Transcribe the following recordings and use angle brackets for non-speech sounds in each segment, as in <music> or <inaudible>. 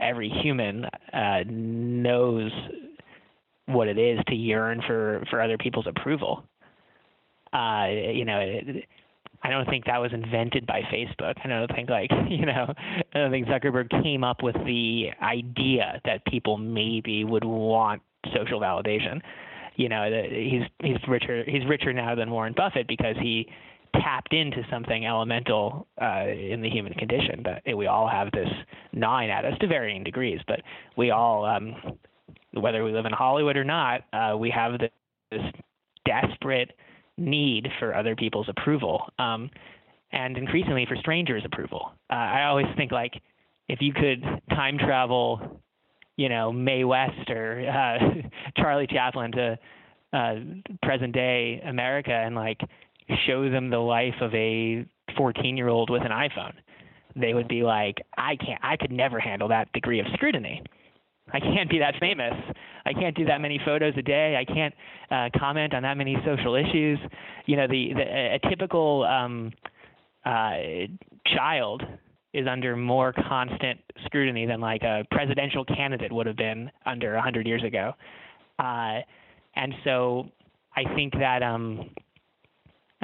every human uh, knows what it is to yearn for for other people's approval. Uh, you know, it, I don't think that was invented by Facebook. I don't think like <laughs> you know, I don't think Zuckerberg came up with the idea that people maybe would want social validation. You know, he's he's richer he's richer now than Warren Buffett because he tapped into something elemental uh, in the human condition that we all have this gnawing at us to varying degrees, but we all, um, whether we live in Hollywood or not, uh, we have this, this desperate need for other people's approval, um, and increasingly for strangers' approval. Uh, I always think like if you could time travel, you know, Mae West or uh, <laughs> Charlie Chaplin to uh, present day America and like show them the life of a 14 year old with an iPhone, they would be like, I can't, I could never handle that degree of scrutiny. I can't be that famous. I can't do that many photos a day. I can't uh, comment on that many social issues. You know, the, the a typical um, uh, child is under more constant scrutiny than like a presidential candidate would have been under 100 years ago. Uh, and so I think that um,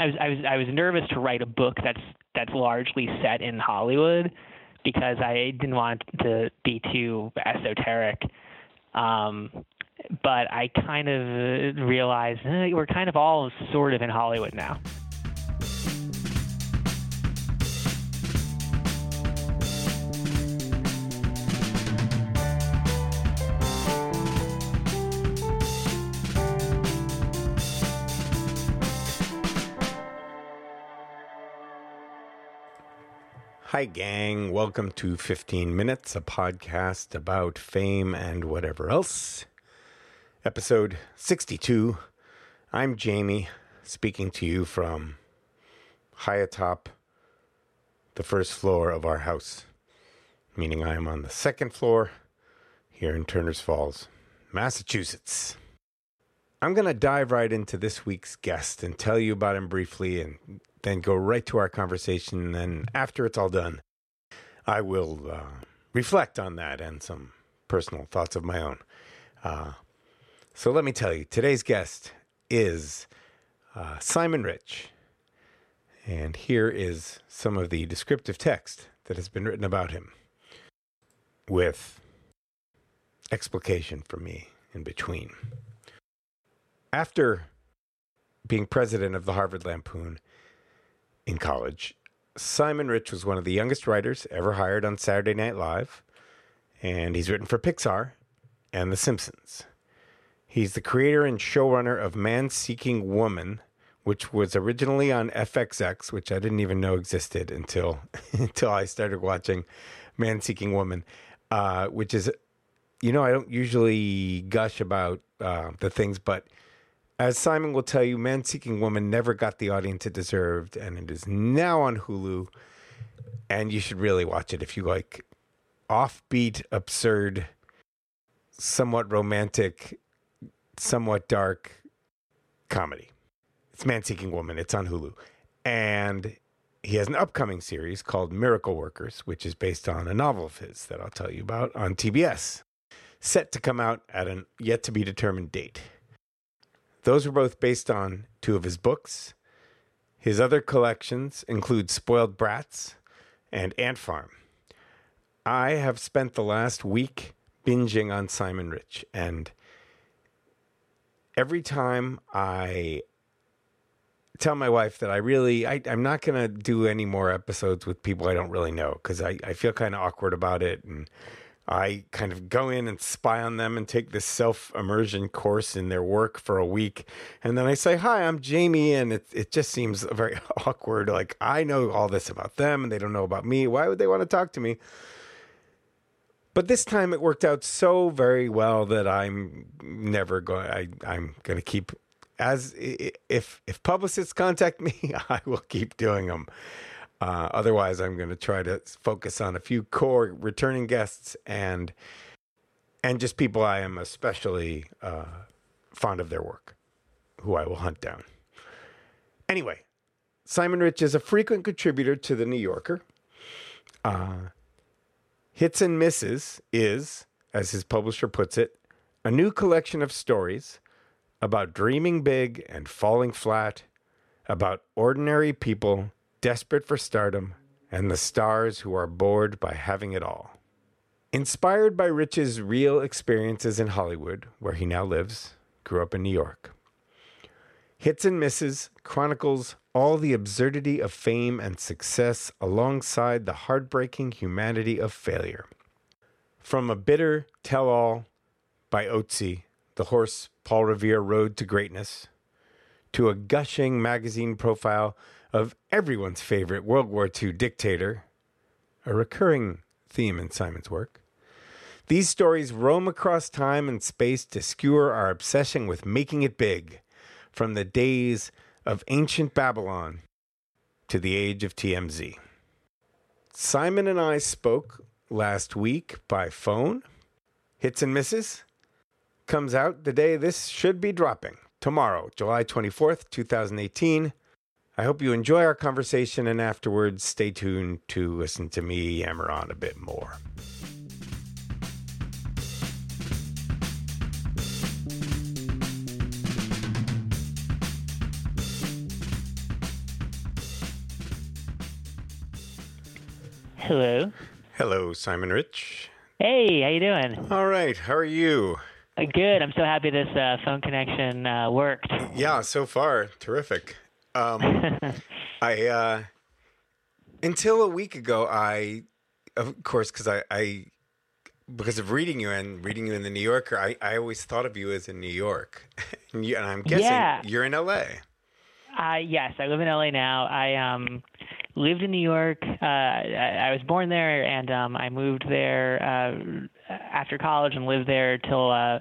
I was I was I was nervous to write a book that's that's largely set in Hollywood because I didn't want to be too esoteric. Um, but I kind of realized eh, we're kind of all sort of in Hollywood now. Hi, gang. Welcome to 15 Minutes, a podcast about fame and whatever else. Episode 62. I'm Jamie, speaking to you from high atop the first floor of our house, meaning I am on the second floor here in Turners Falls, Massachusetts. I'm going to dive right into this week's guest and tell you about him briefly and then go right to our conversation. And after it's all done, I will uh, reflect on that and some personal thoughts of my own. Uh, so let me tell you, today's guest is uh, Simon Rich. And here is some of the descriptive text that has been written about him with explication for me in between. After being president of the Harvard Lampoon, in college. Simon Rich was one of the youngest writers ever hired on Saturday Night Live, and he's written for Pixar and The Simpsons. He's the creator and showrunner of Man Seeking Woman, which was originally on FXX, which I didn't even know existed until <laughs> until I started watching Man Seeking Woman, uh, which is, you know, I don't usually gush about uh, the things, but as Simon will tell you, Man Seeking Woman never got the audience it deserved, and it is now on Hulu. And you should really watch it if you like offbeat, absurd, somewhat romantic, somewhat dark comedy. It's Man Seeking Woman. It's on Hulu. And he has an upcoming series called Miracle Workers, which is based on a novel of his that I'll tell you about on TBS, set to come out at a yet to be determined date. Those were both based on two of his books. His other collections include Spoiled Brats and Ant Farm. I have spent the last week binging on Simon Rich, and every time I tell my wife that I really, I, am not to do any more episodes with people I don't really know because I, I feel kind of awkward about it. And I kind of go in and spy on them and take this self immersion course in their work for a week. And then I say, Hi, I'm Jamie. And it, it just seems <laughs> very awkward. Like, I know all this about them and they don't know about me. Why would they want to talk to me? But this time it worked out so very well that I'm never going, I, I'm going to keep as if if publicists contact <laughs> me, I will keep doing them. Uh, otherwise, I'm going to try to focus on a few core returning guests and and just people I am especially uh, fond of their work, who I will hunt down. Anyway, Simon Rich is a frequent contributor to the New Yorker. Uh, Hits and Misses is, as his publisher puts it, a new collection of stories about dreaming big and falling flat, about ordinary people desperate for stardom, and the stars who are bored by having it all. Inspired by Rich's real experiences in Hollywood, where he now lives, grew up in New York. Hits and Misses chronicles all the absurdity of fame and success alongside the heartbreaking humanity of failure. From a bitter tell all by Otzi, the horse Paul Revere rode to greatness, to a gushing magazine profile of everyone's favorite World War II dictator, a recurring theme in Simon's work. These stories roam across time and space to skewer our obsession with making it big, from the days of ancient Babylon to the age of TMZ. Simon and I spoke last week by phone. Hits and misses comes out the day this should be dropping, tomorrow, July 24th, 2018. I hope you enjoy our conversation and afterwards stay tuned to listen to me yammer on a bit more. Hello. Hello, Simon Rich. Hey, how you doing? All right, how are you? Uh, Good. I'm so happy this uh, phone connection uh, worked. Yeah, so far, terrific. Um, <laughs> I uh, until a week ago, I of course because I, I because of reading you and reading you in the New Yorker, I, I always thought of you as in New York, <laughs> and, you, and I'm guessing Yeah. you're in L.A. Uh, yes, I live in LA now. I um, lived in New York. Uh, I, I was born there, and um, I moved there uh, after college and lived there till uh,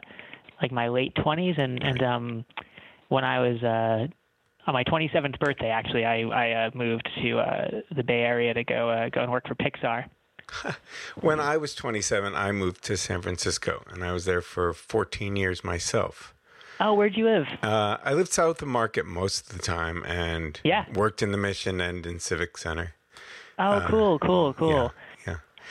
like my late 20s. And and um, when I was uh, on my 27th birthday, actually, I I uh, moved to uh, the Bay Area to go uh, go and work for Pixar. <laughs> When I was 27, I moved to San Francisco, and I was there for 14 years myself. Oh, where'd you live? Uh, I lived south of Market most of the time, and Yeah. worked in the Mission and in Civic Center. Oh, cool, cool, cool. Yeah, yeah.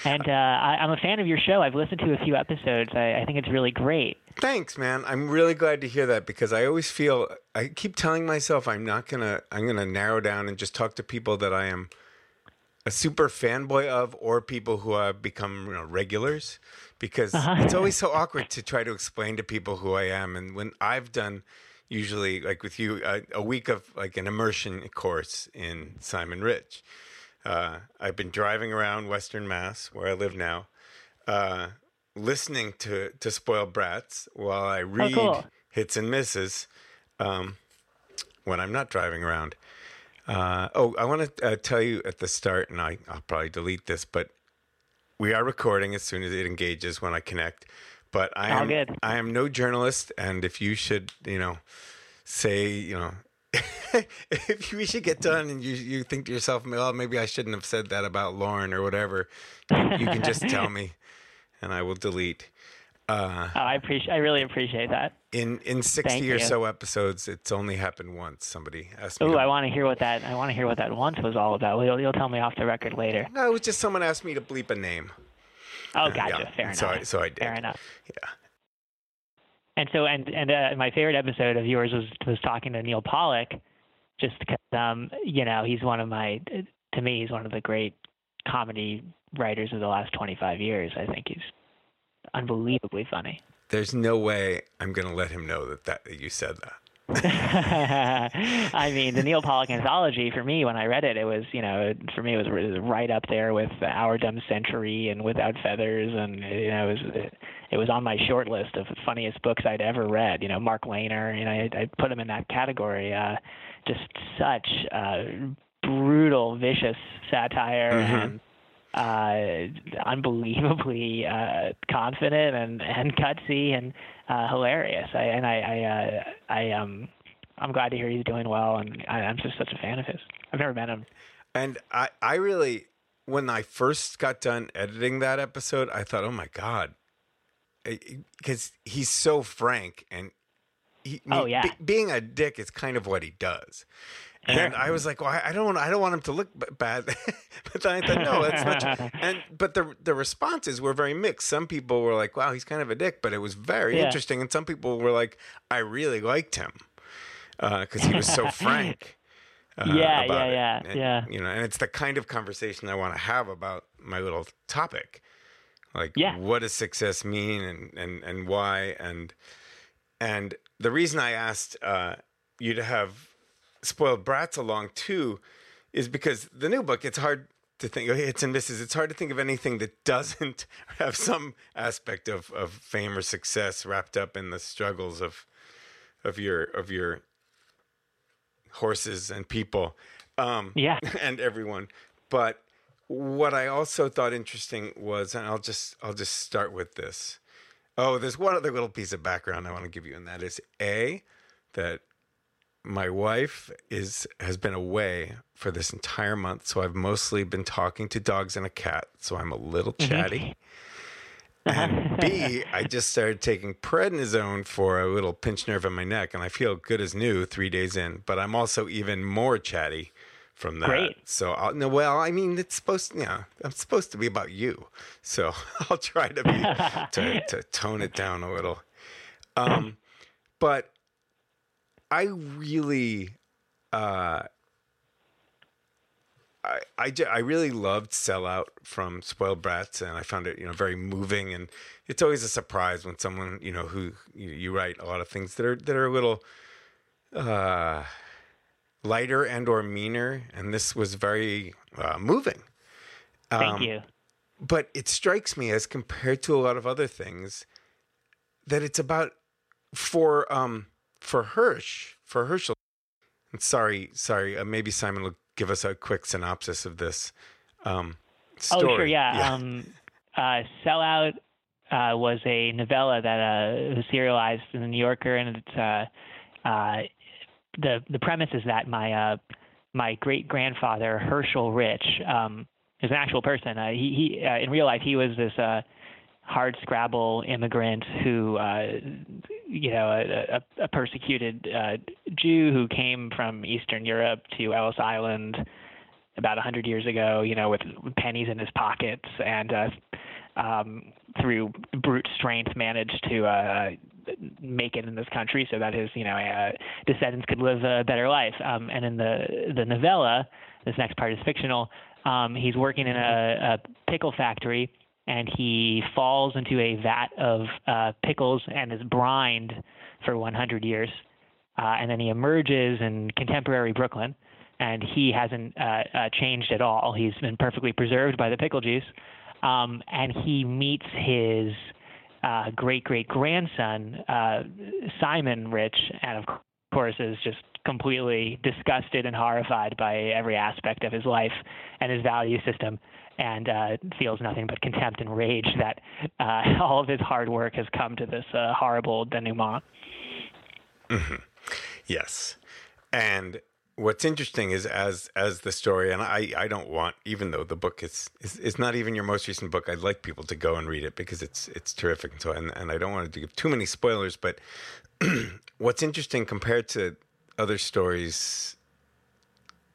And uh, I, I'm a fan of your show. I've listened to a few episodes. I, I think it's really great. Thanks, man. I'm really glad to hear that because I always feel I keep telling myself I'm not gonna I'm gonna narrow down and just talk to people that I am a super fanboy of or people who have become you know, regulars because it's always so awkward to try to explain to people who I am. And when I've done usually like with you a, a week of like an immersion course in Simon Rich, uh, I've been driving around Western Mass where I live now. Uh, listening to to spoiled brats while I read cool. hits and misses um, when I'm not driving around. Uh, oh, I want to uh, tell you at the start, and I, I'll probably delete this, but we are recording as soon as it engages when I connect. But I All am good. I am no journalist, and if you should, you know, say, you know, <laughs> if we should get done and you you think to yourself, well, maybe I shouldn't have said that about Lauren or whatever, you can just tell <laughs> me, and I will delete. Uh, Oh, I appreciate. I really appreciate that. in in sixty Thank or you. so episodes, it's only happened once. Somebody asked me. Oh, to- I want to hear what that. I want to hear what that once was all about. You'll, you'll tell me off the record later. no, it was just someone asked me to bleep a name. Oh, gotcha. yeah, Fair so I- enough. so I did. Fair enough. Yeah. And so, and and uh, my favorite episode of yours was was talking to Neal Pollack, just because um, you know he's one of my to me he's one of the great comedy writers of the last 25 years. I think he's unbelievably funny. There's no way I'm going to let him know that, that that you said that. <laughs> I mean, the Neal Pollack anthology for me, when I read it, it was you know for me it was right up there with Our Dumb Century and Without Feathers, and you know it was it was on my short list of funniest books I'd ever read. You know, Mark Leyner, you know, I, I put him in that category. Uh, just such uh, brutal, vicious satire and uh, unbelievably uh, confident and and gutsy and uh, hilarious. I, and I I uh, I um I'm glad to hear he's doing well, and I, I'm just such a fan of his. I've never met him. And I, I really, when I first got done editing that episode, I thought, oh my God. Because he's so frank and he, Oh, yeah. be- being a dick is kind of what he does. And I was like, well, I don't, I don't want him to look bad. <laughs> but then I thought, no, that's not true. <laughs> And but the the responses were very mixed. Some people were like, wow, he's kind of a dick, but it was very Yeah. interesting. And some people were like, I really liked him because he was so <laughs> frank. Uh, Yeah, about yeah, it. yeah, And, yeah. You know, and it's the kind of conversation I want to have about my little topic, like Yeah. what does success mean, and and and why, and and the reason I asked uh, you to have spoiled brats along too is because the new book it's hard to think hits and misses. It's hard to think of anything that <laughs> doesn't have some aspect of, of fame or success wrapped up in the struggles of of your of your horses and people um Yeah. <laughs> and everyone. But what i also thought interesting was and i'll just i'll just start with this. Oh there's one other little piece of background i want to give you and that is a that my wife is has been away for this entire month so i've mostly been talking to dogs and a cat so i'm a little chatty. And b i just started taking prednisone for a little pinch nerve in my neck and i feel good as new three days in but i'm also even more chatty from that. Great. so I'll, no well i mean it's supposed yeah i'm supposed to be about you so <laughs> i'll try to be to, to tone it down a little. Um but I really, uh, I, I, I really loved Sellout from Spoiled Brats, and I found it, you know, very moving. And it's always a surprise when someone, you know, who you, you write a lot of things that are that are a little uh, lighter and or meaner, and this was very uh, moving. Thank Um, you. But it strikes me as compared to a lot of other things that it's about for um for Hirsch for Herschel. Sorry, sorry. Uh, maybe Simon will give us a quick synopsis of this um, story. Oh, sure, yeah. Um, uh, Sellout uh, was a novella that uh, was serialized in the New Yorker, and it's uh, uh, the the premise is that my uh, my great grandfather Herschel Rich um, is an actual person. Uh, he he uh, in real life he was this uh, hard scrabble immigrant who uh, you know a, a, a persecuted uh, Jew who came from Eastern Europe to Ellis Island about a hundred years ago, you know, with pennies in his pockets, and uh, um, through brute strength managed to uh, make it in this country so that his, you know, uh, descendants could live a better life. Um, and in the the novella, this next part is fictional. Um, he's working in a, a pickle factory, and he falls into a vat of uh, pickles and is brined for 100 years. Uh, and then he emerges in contemporary Brooklyn and he hasn't uh, uh, changed at all. He's been perfectly preserved by the pickle juice. Um, and he meets his uh, great great grandson, uh, Simon Rich, and of course is just completely disgusted and horrified by every aspect of his life and his value system. And uh, feels nothing but contempt and rage that uh, <laughs> all of his hard work has come to this uh, horrible denouement. Yes, and what's interesting is as as the story, and I I don't want even though the book is is, is not even your most recent book, I'd like people to go and read it because it's it's terrific. And so and, and I don't want to give too many spoilers, but <clears throat> what's interesting compared to other stories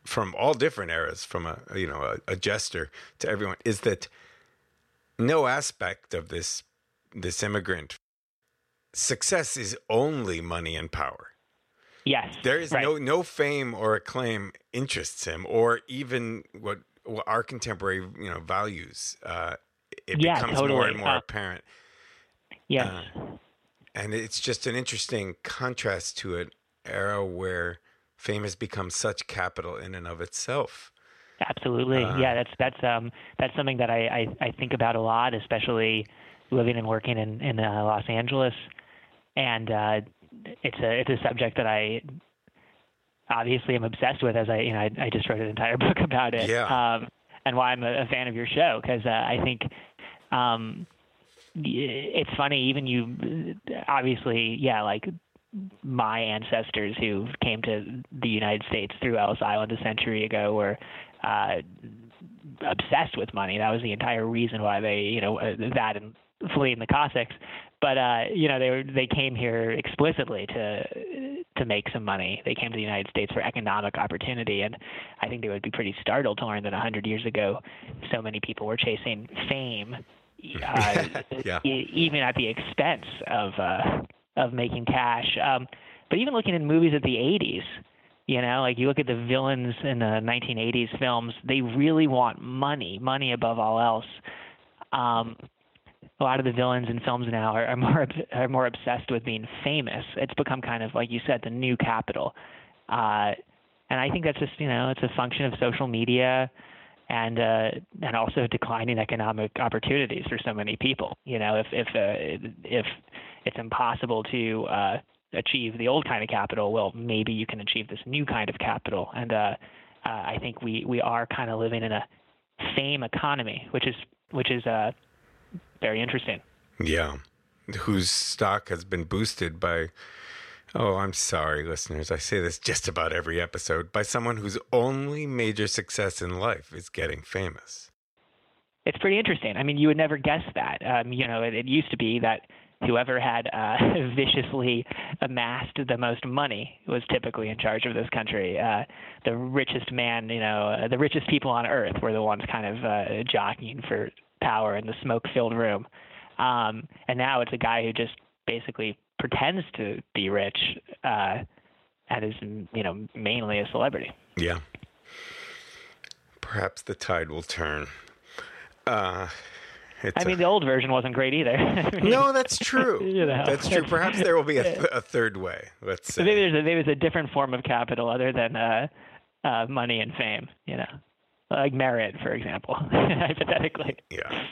from all different eras, from a you know a, a jester to everyone, is that no aspect of this this immigrant success is only money and power. Yes, There is right. no no fame or acclaim interests him, or even what, what our contemporary you know values. Uh, it Yeah, becomes more and more Uh, apparent, yes. uh, and it's just an interesting contrast to an era where fame has become such capital in and of itself. Absolutely. Uh, yeah, that's that's um that's something that I, I, I think about a lot, especially living and working in in uh, Los Angeles, and uh, it's a it's a subject that I obviously am obsessed with. As I you know I, I just wrote an entire <laughs> book about it. Yeah. Um, and why I'm a, a fan of your show because uh, I think um, it's funny. Even you, obviously, yeah, like my ancestors who came to the United States through Ellis Island a century ago were uh, obsessed with money. That was the entire reason why they, you know, uh, that and fleeing the Cossacks. But uh, you know, they were they came here explicitly to to make some money. They came to the United States for economic opportunity, and I think they would be pretty startled to learn that a 100 years ago, so many people were chasing fame, <laughs> uh, Yeah. e- even at the expense of uh, of making cash. Um, but even looking at movies of the 80s, you know, like you look at the villains in the 1980s films, they really want money, money above all else. Um, a lot of the villains in films now are, are more <laughs> are more obsessed with being famous. It's become kind of like you said, the new capital, uh, and I think that's just you know it's a function of social media, and uh, and also declining economic opportunities for so many people. You know, if if uh, if it's impossible to uh, achieve the old kind of capital, well, maybe you can achieve this new kind of capital, and uh, uh, I think we we are kind of living in a fame economy, which is which is uh, very interesting. Yeah. Whose stock has been boosted by, oh, I'm sorry, listeners. I say this just about every episode by someone whose only major success in life is getting famous. It's pretty interesting. I mean, you would never guess that. Um, you know, it, it used to be that whoever had uh, <laughs> viciously amassed the most money was typically in charge of this country. Uh, the richest man, you know, uh, the richest people on earth were the ones kind of uh, jockeying for power in the smoke-filled room. Um, and now it's a guy who just basically pretends to be rich uh, and is, you know, mainly a celebrity. Yeah. Perhaps the tide will turn. Uh, it's I a- mean, the old version wasn't great either. I <laughs> mean, no, that's true. <laughs> You know. That's true. Perhaps there will be a, th- a third way. Let's So maybe say. there's a, maybe it's a different form of capital other than uh, uh, money and fame. You know, like merit, for example, <laughs> hypothetically. Yeah.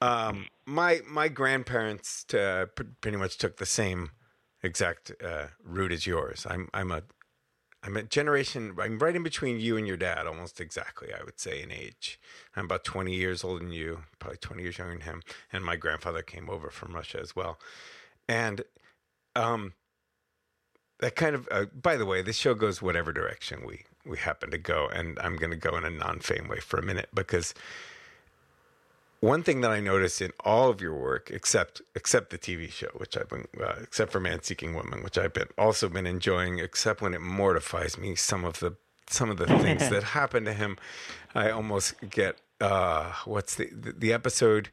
Um, my my grandparents uh, pretty much took the same exact uh, route as yours. I'm I'm a I'm a generation. I'm right in between you and your dad, almost exactly. I would say in age. I'm about 20 years older than you, probably 20 years younger than him. And my grandfather came over from Russia as well. And um, that kind of. Uh, by the way, this show goes whatever direction we we happen to go, and I'm going to go in a non-fame way for a minute because one thing that I notice in all of your work, except except the TV show, which I've been, uh, except for Man Seeking Woman, which I've been also been enjoying, except when it mortifies me, some of the some of the things <laughs> that happen to him, I almost get uh, what's the the, the episode,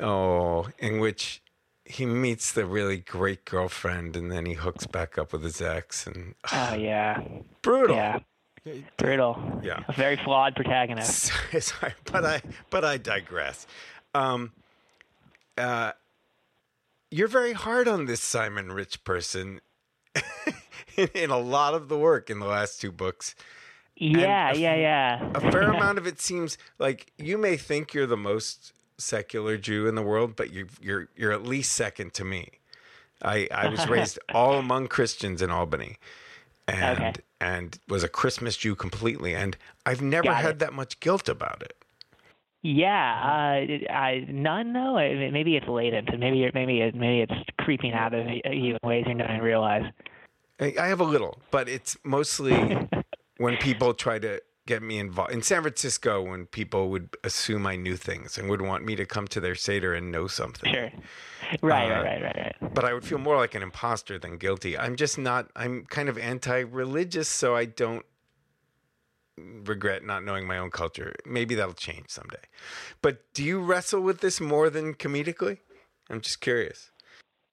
oh, in which he meets the really great girlfriend and then he hooks back up with his ex and Oh yeah, <sighs> brutal. yeah, brutal. Yeah. a very flawed protagonist. <laughs> Sorry, but I but I digress. Um, uh, you're very hard on this Simon Rich person <laughs> in, in a lot of the work in the last two books. Yeah, a- yeah, yeah. A fair <laughs> amount of it seems like you may think you're the most secular Jew in the world, but you, you're you're at least second to me. I I was raised all among Christians in Albany, and Okay. and was a Christmas Jew completely, and I've never Got had it. that much guilt about it. Yeah, uh, I none. No, I- maybe it's latent, and maybe maybe it, maybe it's creeping out of you in ways you don't even realize. I have a little, but it's mostly <laughs> when people try to get me involved. In San Francisco, when people would assume I knew things and would want me to come to their Seder and know something. Sure. Right, Uh, right, right, right, right. But I would feel more like an imposter than guilty. I'm just not, I'm kind of anti religious, so I don't regret not knowing my own culture. Maybe that'll change someday. But do you wrestle with this more than comedically? I'm just curious.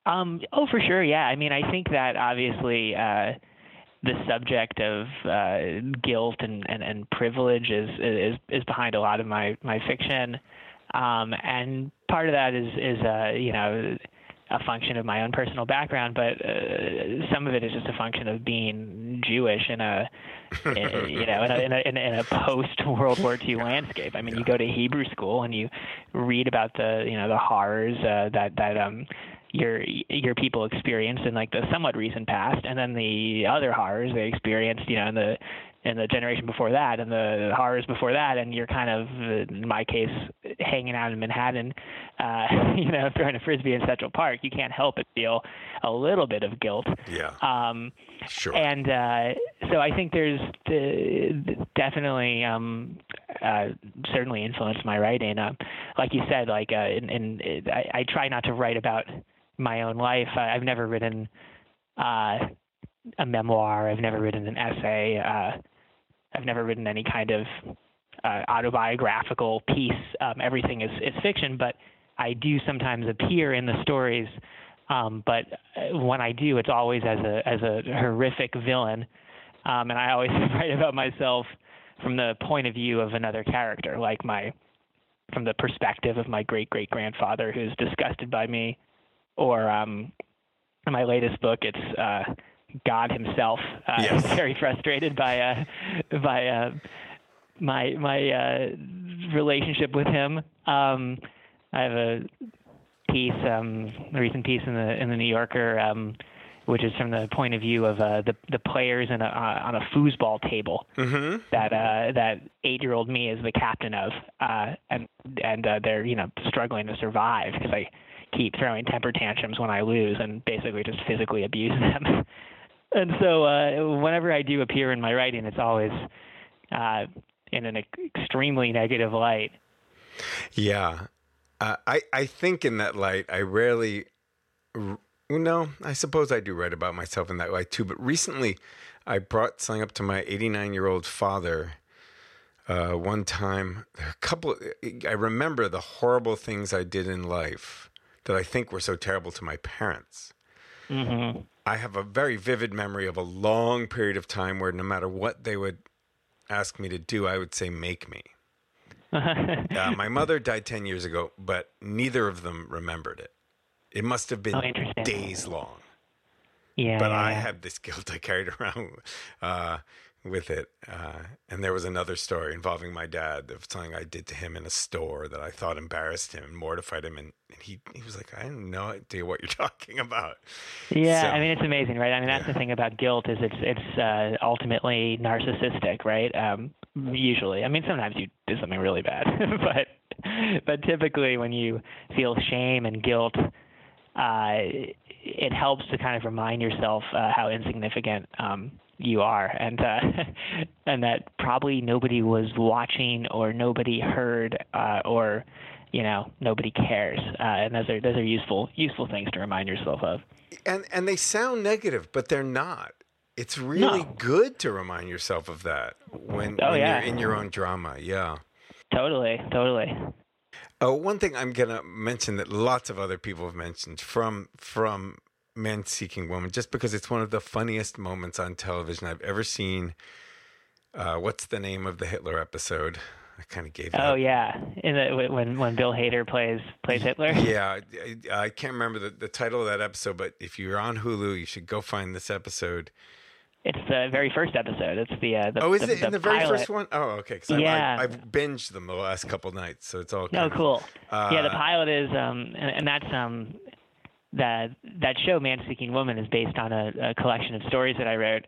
Um, oh, for sure. Yeah. I mean, I think that obviously uh, the subject of uh, guilt and, and, and privilege is, is is behind a lot of my my fiction, um, and part of that is is uh, you know a function of my own personal background, but uh, some of it is just a function of being Jewish in a in- you know in a, in a, in a, a post World War II landscape. I mean, you go to Hebrew school and you read about the you know the horrors uh, that that um your your people experienced in like the somewhat recent past, and then the other horrors they experienced, you know, in the in the generation before that, and the horrors before that, and you're kind of, in my case, hanging out in Manhattan, uh, <laughs> you know, throwing a frisbee in Central Park. You can't help but feel a little bit of guilt. Yeah, Um, sure. and uh, so I think there's uh, definitely um, uh, certainly influenced my writing. Um, like you said, like uh, in, in I, I try not to write about my own life. I, I've never written uh, a memoir. I've never written an essay. Uh, I've never written any kind of uh, autobiographical piece. Um, everything is, is fiction, but I do sometimes appear in the stories. Um, but uh, when I do, it's always as a as a horrific villain, um, and I always <laughs> write about myself from the point of view of another character, like my from the perspective of my great great grandfather who's disgusted by me, or um, in my latest book, it's uh, God Himself. Uh, Yes. very frustrated by uh, by uh, my my uh, relationship with Him. Um, I have a piece, um, a recent piece in the in the New Yorker, um, which is from the point of view of uh, the the players in a, uh, on a foosball table Mm-hmm. that uh, that eight year old me is the captain of, uh, and and uh, they're you know struggling to survive because I keep throwing temper tantrums when I lose and basically just physically abuse <laughs> them. and so uh, whenever I do appear in my writing, it's always uh, in an ex- extremely negative light. Yeah. Uh, I, I think in that light, I rarely, r- no, I suppose I do write about myself in that light too. But recently, I brought something up to my 89 year old father. Uh, one time, a couple. I remember the horrible things I did in life that I think were so terrible to my parents. hmm I have a very vivid memory of a long period of time where no matter what they would ask me to do, I would say, make me. <laughs> Uh, my mother died 10 years ago, but neither of them remembered it. It must have been Oh, days long. yeah. But yeah, I yeah. had this guilt I carried <laughs> around uh, with it. Uh, and there was another story involving my dad of something I did to him in a store that I thought embarrassed him and mortified him. And, and he, he was like, I have no idea what you're <laughs> talking about. Yeah, So- I mean it's amazing, right? I mean that's Yeah. the thing about guilt is it's it's uh, ultimately narcissistic, right? Um, usually, I mean sometimes you do something really bad, <laughs> but but typically when you feel shame and guilt, uh, it helps to kind of remind yourself uh, how insignificant um, you are, and uh, <laughs> and that probably nobody was watching or nobody heard uh, or you know nobody cares, uh, and those are those are useful useful things to remind yourself of. And, and they sound negative, but they're not. It's really No. good to remind yourself of that when, Oh, when yeah. you're in your own drama. Yeah. Totally, totally. Oh, one thing I'm gonna mention that lots of other people have mentioned from from Men Seeking Woman, just because it's one of the funniest moments on television I've ever seen. Uh, what's the name of the Hitler episode? I kind of gave. You Oh that. yeah, in the when when Bill Hader plays plays Hitler. Yeah, <laughs> I, I can't remember the, the title of that episode, but if you're on Hulu, you should go find this episode. It's the very first episode. It's the uh, the Oh, is the, it in the very pilot. first one? Oh, okay. Because Yeah. I, I've binged them the last couple nights, so it's all. Oh, kind of- cool. yeah, the Uh, pilot is um and, and that's um that that show Man Seeking Woman is based on a, a collection of stories that I wrote.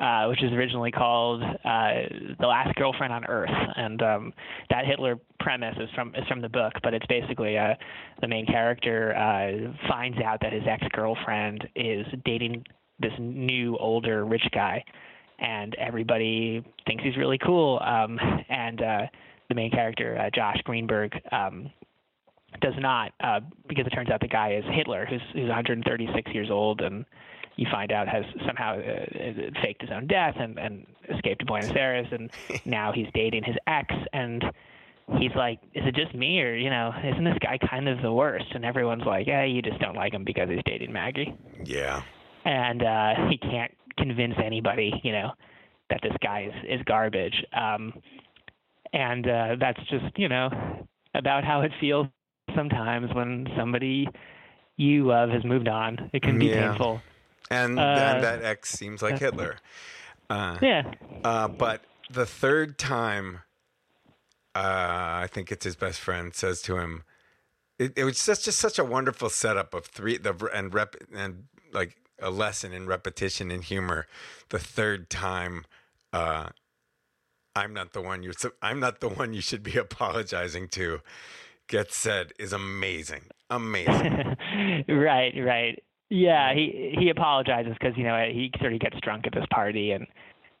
Uh, which was originally called uh, "The Last Girlfriend on Earth," and um, that Hitler premise is from is from the book. But it's basically uh, the main character uh, finds out that his ex-girlfriend is dating this new, older, rich guy, and everybody thinks he's really cool. Um, and uh, the main character, uh, Josh Greenberg, um, does not, uh, because it turns out the guy is Hitler, who's, who's 136 years old, and you find out has somehow uh, faked his own death and, and escaped to Buenos <laughs> Aires, and now he's dating his ex, and he's like, is it just me, or you know, isn't this guy kind of the worst? And everyone's like, yeah, you just don't like him because he's dating Maggie, Yeah. and uh, he can't convince anybody, you know, that this guy is is garbage. Um, and uh, that's just you know about how it feels sometimes when somebody you love has moved on. It can be Yeah. painful. And, Uh, and that ex seems like Hitler. Uh, Yeah. Uh, but the third time, uh, I think it's his best friend says to him, it, it was just, just such a wonderful setup of three the and rep and like a lesson in repetition and humor. The third time, uh, I'm not the one you I'm not the one you should be <laughs> apologizing to. Gets said is amazing, amazing. <laughs> right, right. Yeah, he he apologizes because you know he sort of gets drunk at this party and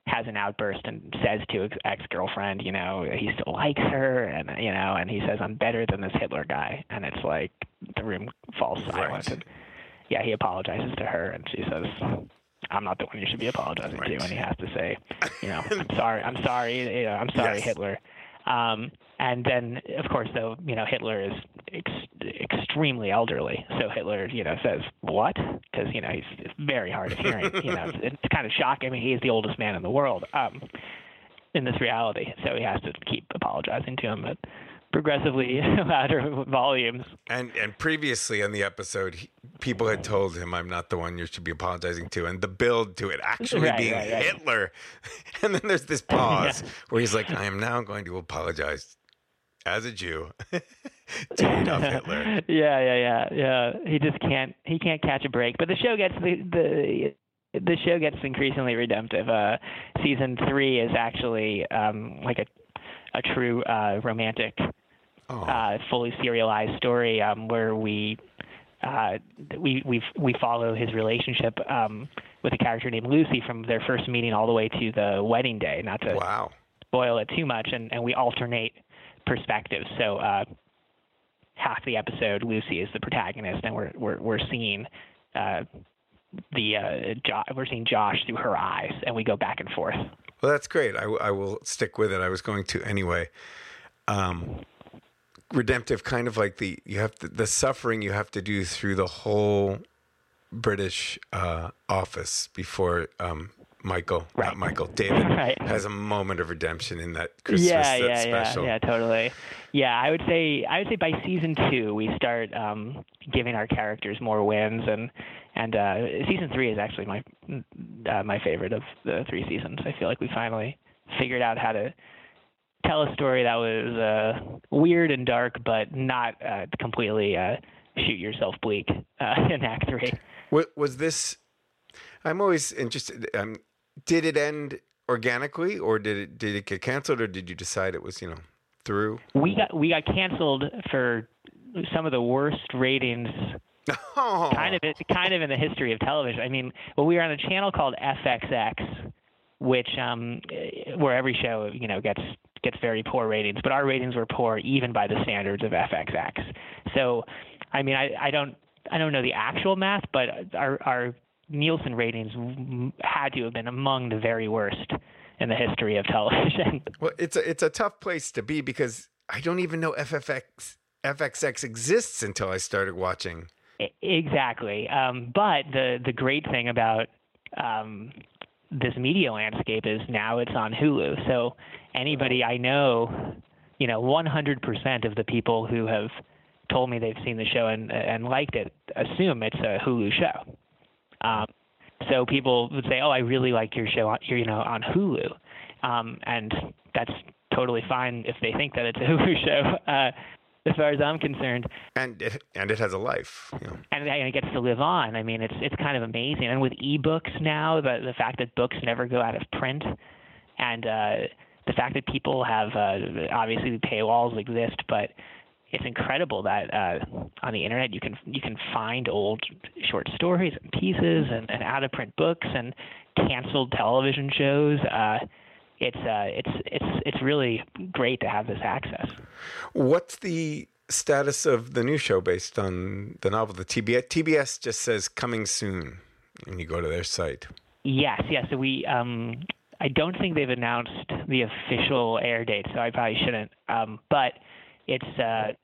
has an outburst and says to his ex girlfriend, you know, he still likes her, and you know, and he says, "I'm better than this Hitler guy," and it's like the room falls silent. Right. And, yeah, he apologizes to her, and she says, I'm not the one you should be apologizing right. to, and he has to say, you know, <laughs> I'm sorry, I'm sorry, you know, I'm sorry, yes. Hitler. Um, and then, of course, though, you know, Hitler is ex- extremely elderly. So Hitler, you know, says what? Because you know he's very hard of hearing. you know, it's, it's kind of shocking. I mean, he's the oldest man in the world. Um, in this reality, so he has to keep apologizing to him at progressively <laughs> louder volumes. And and previously on the episode, he, people had told him, "I'm not the one you should be apologizing to," and the build to it actually right, being right, right. Hitler, <laughs> and then there's this pause <laughs> yeah. where he's like, "I am now going to apologize as a Jew to Adolf Hitler. Yeah, yeah, yeah, yeah. He just can't he can't catch a break. But the show gets the the the show gets increasingly redemptive. Uh, season three is actually um, like a a true uh, romantic, oh. uh, fully serialized story um, where we uh, we we we follow his relationship um, with a character named Lucy from their first meeting all the way to the wedding day. Not to wow. spoil it too much, and, and we alternate perspectives. So uh, half the episode, Lucy is the protagonist, and we're we're we're seeing uh, the uh, jo- we're seeing Josh through her eyes, and we go back and forth. Well, that's great. I, I will stick with it. I was going to anyway. Um, redemptive, kind of like the you have to, the suffering you have to do through the whole British uh, office before um, Michael, right. not Michael, David <laughs> right. has a moment of redemption in that Christmas yeah, yeah, special. Yeah, yeah, totally. Yeah, I would say I would say by season two we start um, giving our characters more wins, and and uh, season three is actually my uh, my favorite of the three seasons. I feel like we finally figured out how to tell a story that was uh, weird and dark, but not uh, completely uh, shoot yourself bleak uh, <laughs> in Act Three. Was this? I'm always interested. Um, did it end organically, or did it did it get canceled, or did you decide it was you know through? We got we got canceled for some of the worst ratings. Oh. <laughs> Kind of kind of in the history of television. I mean, well, we were on a channel called FXX, which um, where every show you know gets gets very poor ratings, but our ratings were poor even by the standards of FXX. So, I mean, I, I don't I don't know the actual math, but our our Nielsen ratings had to have been among the very worst in the history of <laughs> television. Well, it's a it's a tough place to be because I don't even know FFX FXX exists until I started watching. Exactly, um, but the the great thing about um, this media landscape is now it's on Hulu. So anybody I know, you know, 100% of the people who have told me they've seen the show and and liked it assume it's a Hulu show. Um, so people would say, "Oh, I really like your show, on, you know, on Hulu," um, and that's totally fine if they think that it's a <laughs> Hulu show. Uh, as far as I'm concerned, and it, and it has a life, you know. and, and it gets to live on. I mean, it's it's kind of amazing. And with ebooks now, the the fact that books never go out of print, and uh, the fact that people have uh, obviously paywalls exist, but it's incredible that uh, on the internet you can you can find old short stories and pieces and, and out of print books and canceled television shows. Uh, it's uh, it's it's it's really great to have this access. What's the status of the new show based on the novel? The TBS TBS just says coming soon, and you go to their site. Yes, yes. So we. Um, I don't think they've announced the official air date, so I probably shouldn't. Um, but it's uh,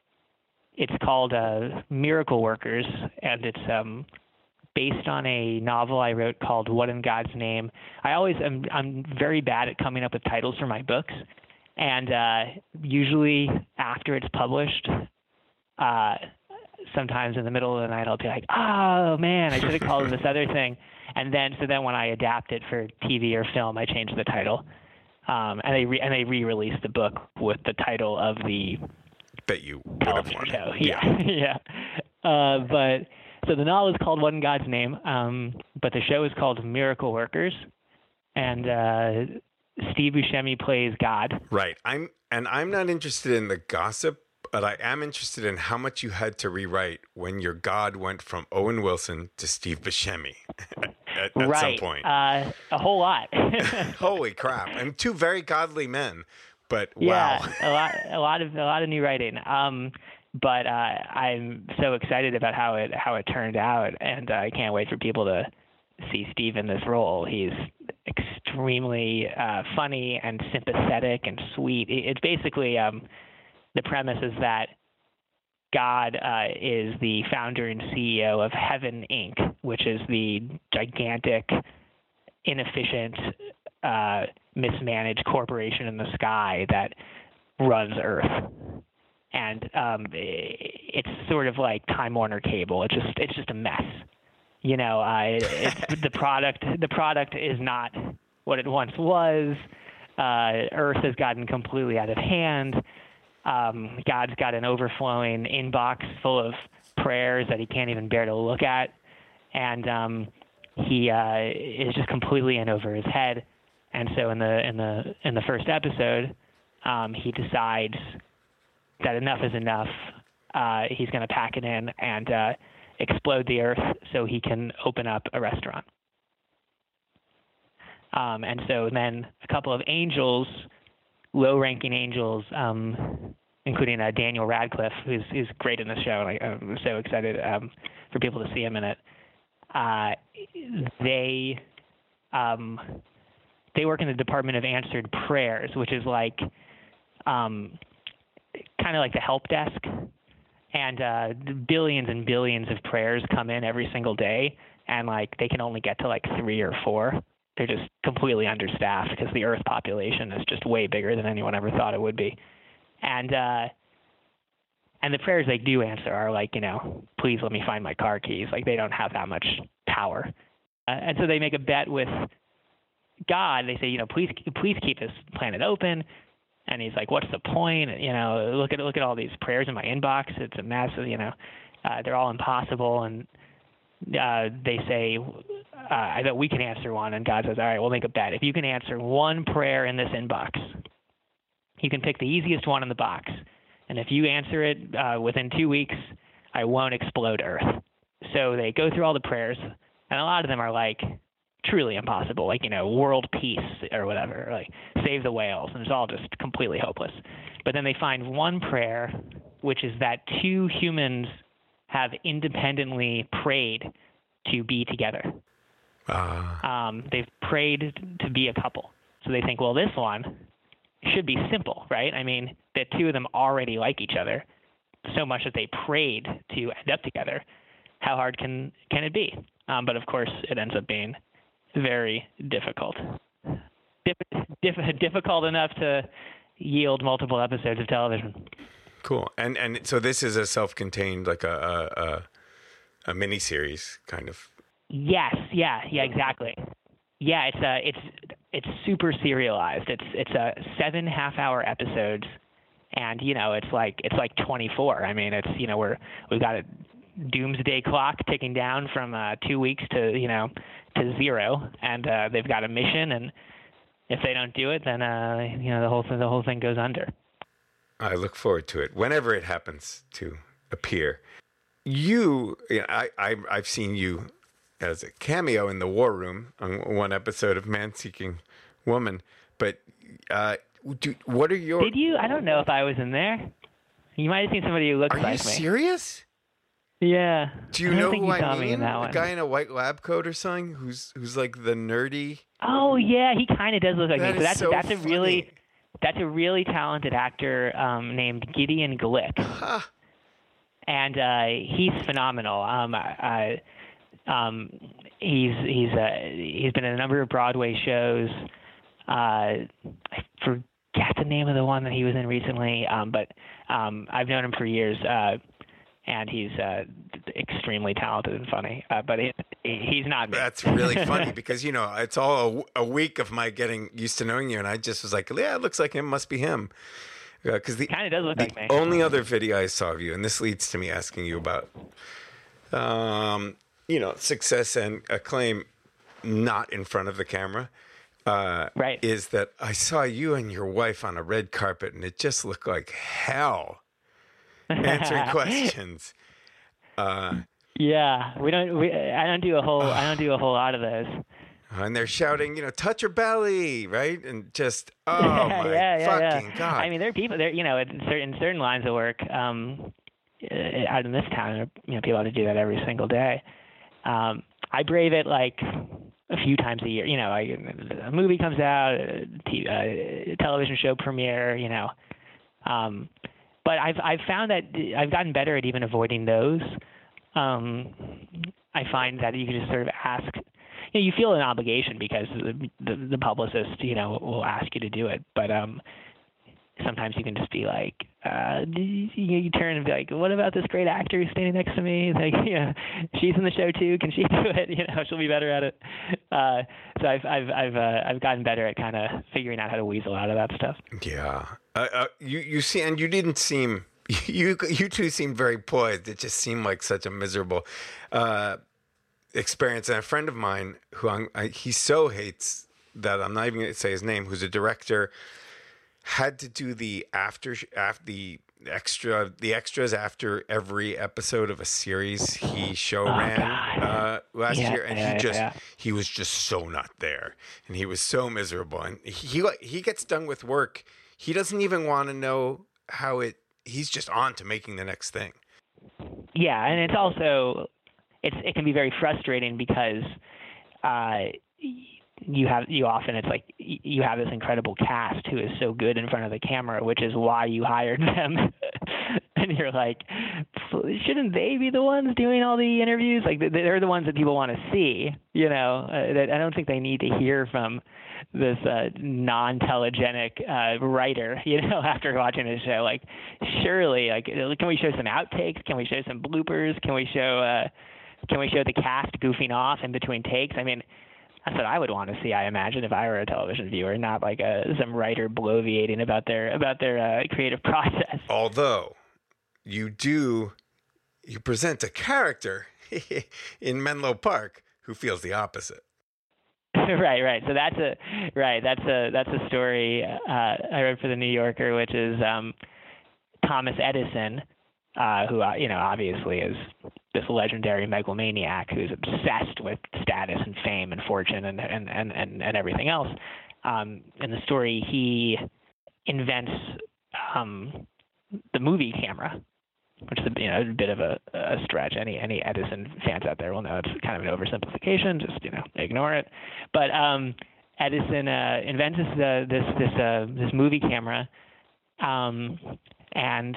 it's called uh, Miracle Workers, and it's um, based on a novel I wrote called What in God's Name. I always am I'm very bad at coming up with titles for my books, and uh, usually after it's published, uh, sometimes in the middle of the night I'll be like, oh man, I should have called it this other thing, and then so then when I adapt it for TV or film, I change the title. Um, and they re- and they re-release the book with the title of the that you would have won. Show. <laughs> Yeah, <laughs> yeah. Uh, but so the novel is called What in God's Name, um, but the show is called Miracle Workers, and uh, Steve Buscemi plays God. Right. I'm and I'm not interested in the gossip, but I am interested in how much you had to rewrite when your God went from Owen Wilson to Steve Buscemi. <laughs> at, at right. some point. Uh, a whole lot. <laughs> Holy crap! And two very godly men but yeah, wow. a lot, a lot of a lot of new writing. Um, but uh, I'm so excited about how it how it turned out, and uh, I can't wait for people to see Steve in this role. He's extremely uh, funny and sympathetic and sweet. It's basically um, the premise is that God uh, is the founder and CEO of Heaven Inc., which is the gigantic, inefficient, uh, mismanaged corporation in the sky that runs Earth. And um, it's sort of like Time Warner Cable. It's just it's just a mess. You know, uh, it's, <laughs> the product the product is not what it once was. Uh, Earth has gotten completely out of hand. Um, God's got an overflowing inbox full of prayers that he can't even bear to look at, and um, he uh, is just completely in over his head. And so in the in the in the first episode, um, he decides that enough is enough. Uh, he's going to pack it in and uh, explode the earth so he can open up a restaurant. Um, and so then a couple of angels, low-ranking angels, um, including uh, Daniel Radcliffe, who's, who's great in the show, and I, am so excited um, for people to see him in it. Uh, they um, they work in the Department of Answered Prayers, which is like um, kind of like the help desk. And uh, billions and billions of prayers come in every single day, and like they can only get to like three or four. They're just completely understaffed because the Earth population is just way bigger than anyone ever thought it would be. And uh, and the prayers they do answer are like, you know, please let me find my car keys. Like they don't have that much power. Uh, and so they make a bet with God. They say, you know, please please keep this planet open. And he's like, what's the point? You know, look at look at all these prayers in my inbox. It's a mess. You know, uh, they're all impossible. And uh, they say uh, that we can answer one. And God says, all right, we'll make a bet. If you can answer one prayer in this inbox, you can pick the easiest one in the box and if you answer it uh, within two weeks, I won't explode Earth. So they go through all the prayers, and a lot of them are like truly impossible, like you know, world peace or whatever, like save the whales, and it's all just completely hopeless. But then they find one prayer, which is that two humans have independently prayed to be together. Uh. Um, they've prayed to be a couple. So they think, well, this one should be simple, right? I mean, the two of them already like each other so much that they prayed to end up together. How hard can can it be? Um, but of course, it ends up being very difficult. Dif- dif- difficult enough to yield multiple episodes of television. Cool. And and so this is a self-contained, like a a, a, a mini series kind of. Yes. Yeah. Yeah. Exactly. Yeah. It's a it's it's super serialized. It's it's a seven half-hour episodes and you know it's like it's like 24 i mean it's you know we're we've got a doomsday clock ticking down from uh, two weeks to you know to zero and uh, they've got a mission and if they don't do it then uh, you know the whole thing the whole thing goes under i look forward to it whenever it happens to appear you, you know, I, I i've seen you as a cameo in the war room on one episode of man seeking woman but uh, do, what are your? Did you? I don't know if I was in there. You might have seen somebody who looks are like me. Are you serious? Yeah. Do you know who I mean? A guy in a white lab coat or something who's who's like the nerdy. Oh yeah, he kind of does look like that me. So that's so that's funny. a really that's a really talented actor um, named Gideon Glick, huh. and uh, he's phenomenal. Um, I, um, he's he's uh, he's been in a number of Broadway shows. Uh, I forget the name of the one that he was in recently, um, but um, I've known him for years, uh, and he's uh, extremely talented and funny. Uh, but he, he's not. Me. That's really <laughs> funny because you know it's all a, a, week of my getting used to knowing you, and I just was like, yeah, it looks like him, must be him. Because uh, the kind of does look the like me. only other video I saw of you, and this leads to me asking you about, um, you know, success and acclaim, not in front of the camera uh, right. is that I saw you and your wife on a red carpet, and it just looked like hell answering <laughs> questions. Uh, yeah, we don't. We, I don't do a whole. I don't do a whole lot of those. <sighs> And they're shouting, you know, touch your belly, right? And just, <laughs> oh my yeah, yeah, fucking yeah. god! I mean, there are people. There, you know, in certain certain lines of work, um, uh, out in this town, you know, people have to do that every single day. Um, I brave it like a few times a year. You know, I, a movie comes out, a, t- a television show premiere. You know, um, but I've I've found that I've gotten better at even avoiding those. Um, I find that you can just sort of ask. You, know, you feel an obligation because the, the the publicist, you know, will ask you to do it. But um, sometimes you can just be like, uh, you, you turn and be like, what about this great actor who's standing next to me? Like, <laughs> yeah, she's in the show too. Can she <laughs> do it? You know, she'll be better at it. Uh, so I've I've I've uh, I've gotten better at kind of figuring out how to weasel out of that stuff. Yeah, uh, uh, you you see, and you didn't seem <laughs> you you two seemed very poised. It just seemed like such a miserable uh, experience. And a friend of mine who I'm, I, he so hates that I'm not even going to say his name, who's a director had to do the after after the extra the extras after every episode of a series he show Oh, ran uh, last Yeah, year, and yeah, he just yeah. he was just so not there, and he was so miserable, and he he gets done with work, he doesn't even want to know how it. He's just on to making the next thing. Yeah, and it's also it's it can be very frustrating because uh, you have you often it's like you have this incredible cast who is so good in front of the camera, which is why you hired them. <laughs> and you're like, shouldn't they be the ones doing all the interviews? Like they- they're the ones that people want to see. You know, uh, I don't think they need to hear from this uh, non-telegenic uh, writer, <laughs> you know, after watching the show. Like, surely, like, can we show some outtakes? Can we show some bloopers? Can we show, uh, can we show the cast goofing off in between takes? I mean, that's what I would want to see. I imagine if I were a television viewer, not like a, some writer bloviating about their about their uh, creative <laughs> process. Although you do, you present a character <laughs> in Menlo Park who feels the opposite. <laughs> right, right. So that's a right. That's a that's a story uh, I wrote for the New Yorker, which is um, Thomas Edison, uh, who uh, you know obviously is this legendary megalomaniac who's obsessed with status and fame and fortune and and and and, and everything else. Um, in the story, he invents um, the movie camera, which is a, you know a bit of a, a stretch. Any any Edison fans out there will know it's kind of an oversimplification. Just you know ignore it. But um, Edison uh, invents this uh, this this uh, this movie camera, um, and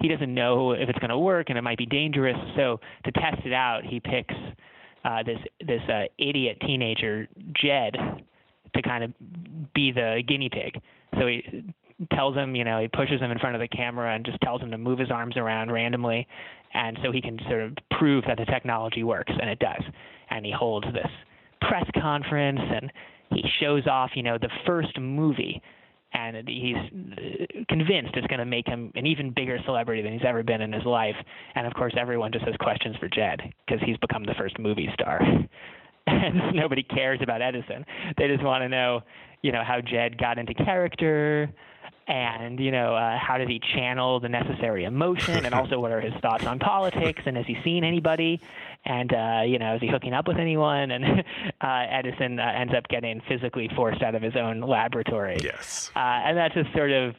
he doesn't know if it's going to work and it might be dangerous. So to test it out, he picks uh, this this uh, idiot teenager Jed to kind of be the guinea pig. So he tells him, you know, he pushes him in front of the camera and just tells him to move his arms around randomly, and so he can sort of prove that the technology works, and it does. And he holds this press conference and he shows off, you know, the first movie, and he's uh, convinced it's going to make him an even bigger celebrity than he's ever been in his life. And of course, everyone just has questions for Jed because he's become the first movie star. <laughs> and <laughs> nobody cares about Edison. They just want to know, you know, how Jed got into character, and you know, uh, how does he channel the necessary emotion, and also what are his thoughts on politics, and has he seen anybody, and uh, you know, is he hooking up with anyone? And <laughs> uh, Edison uh, ends up getting physically forced out of his own laboratory. Yes. Uh, and that's just sort of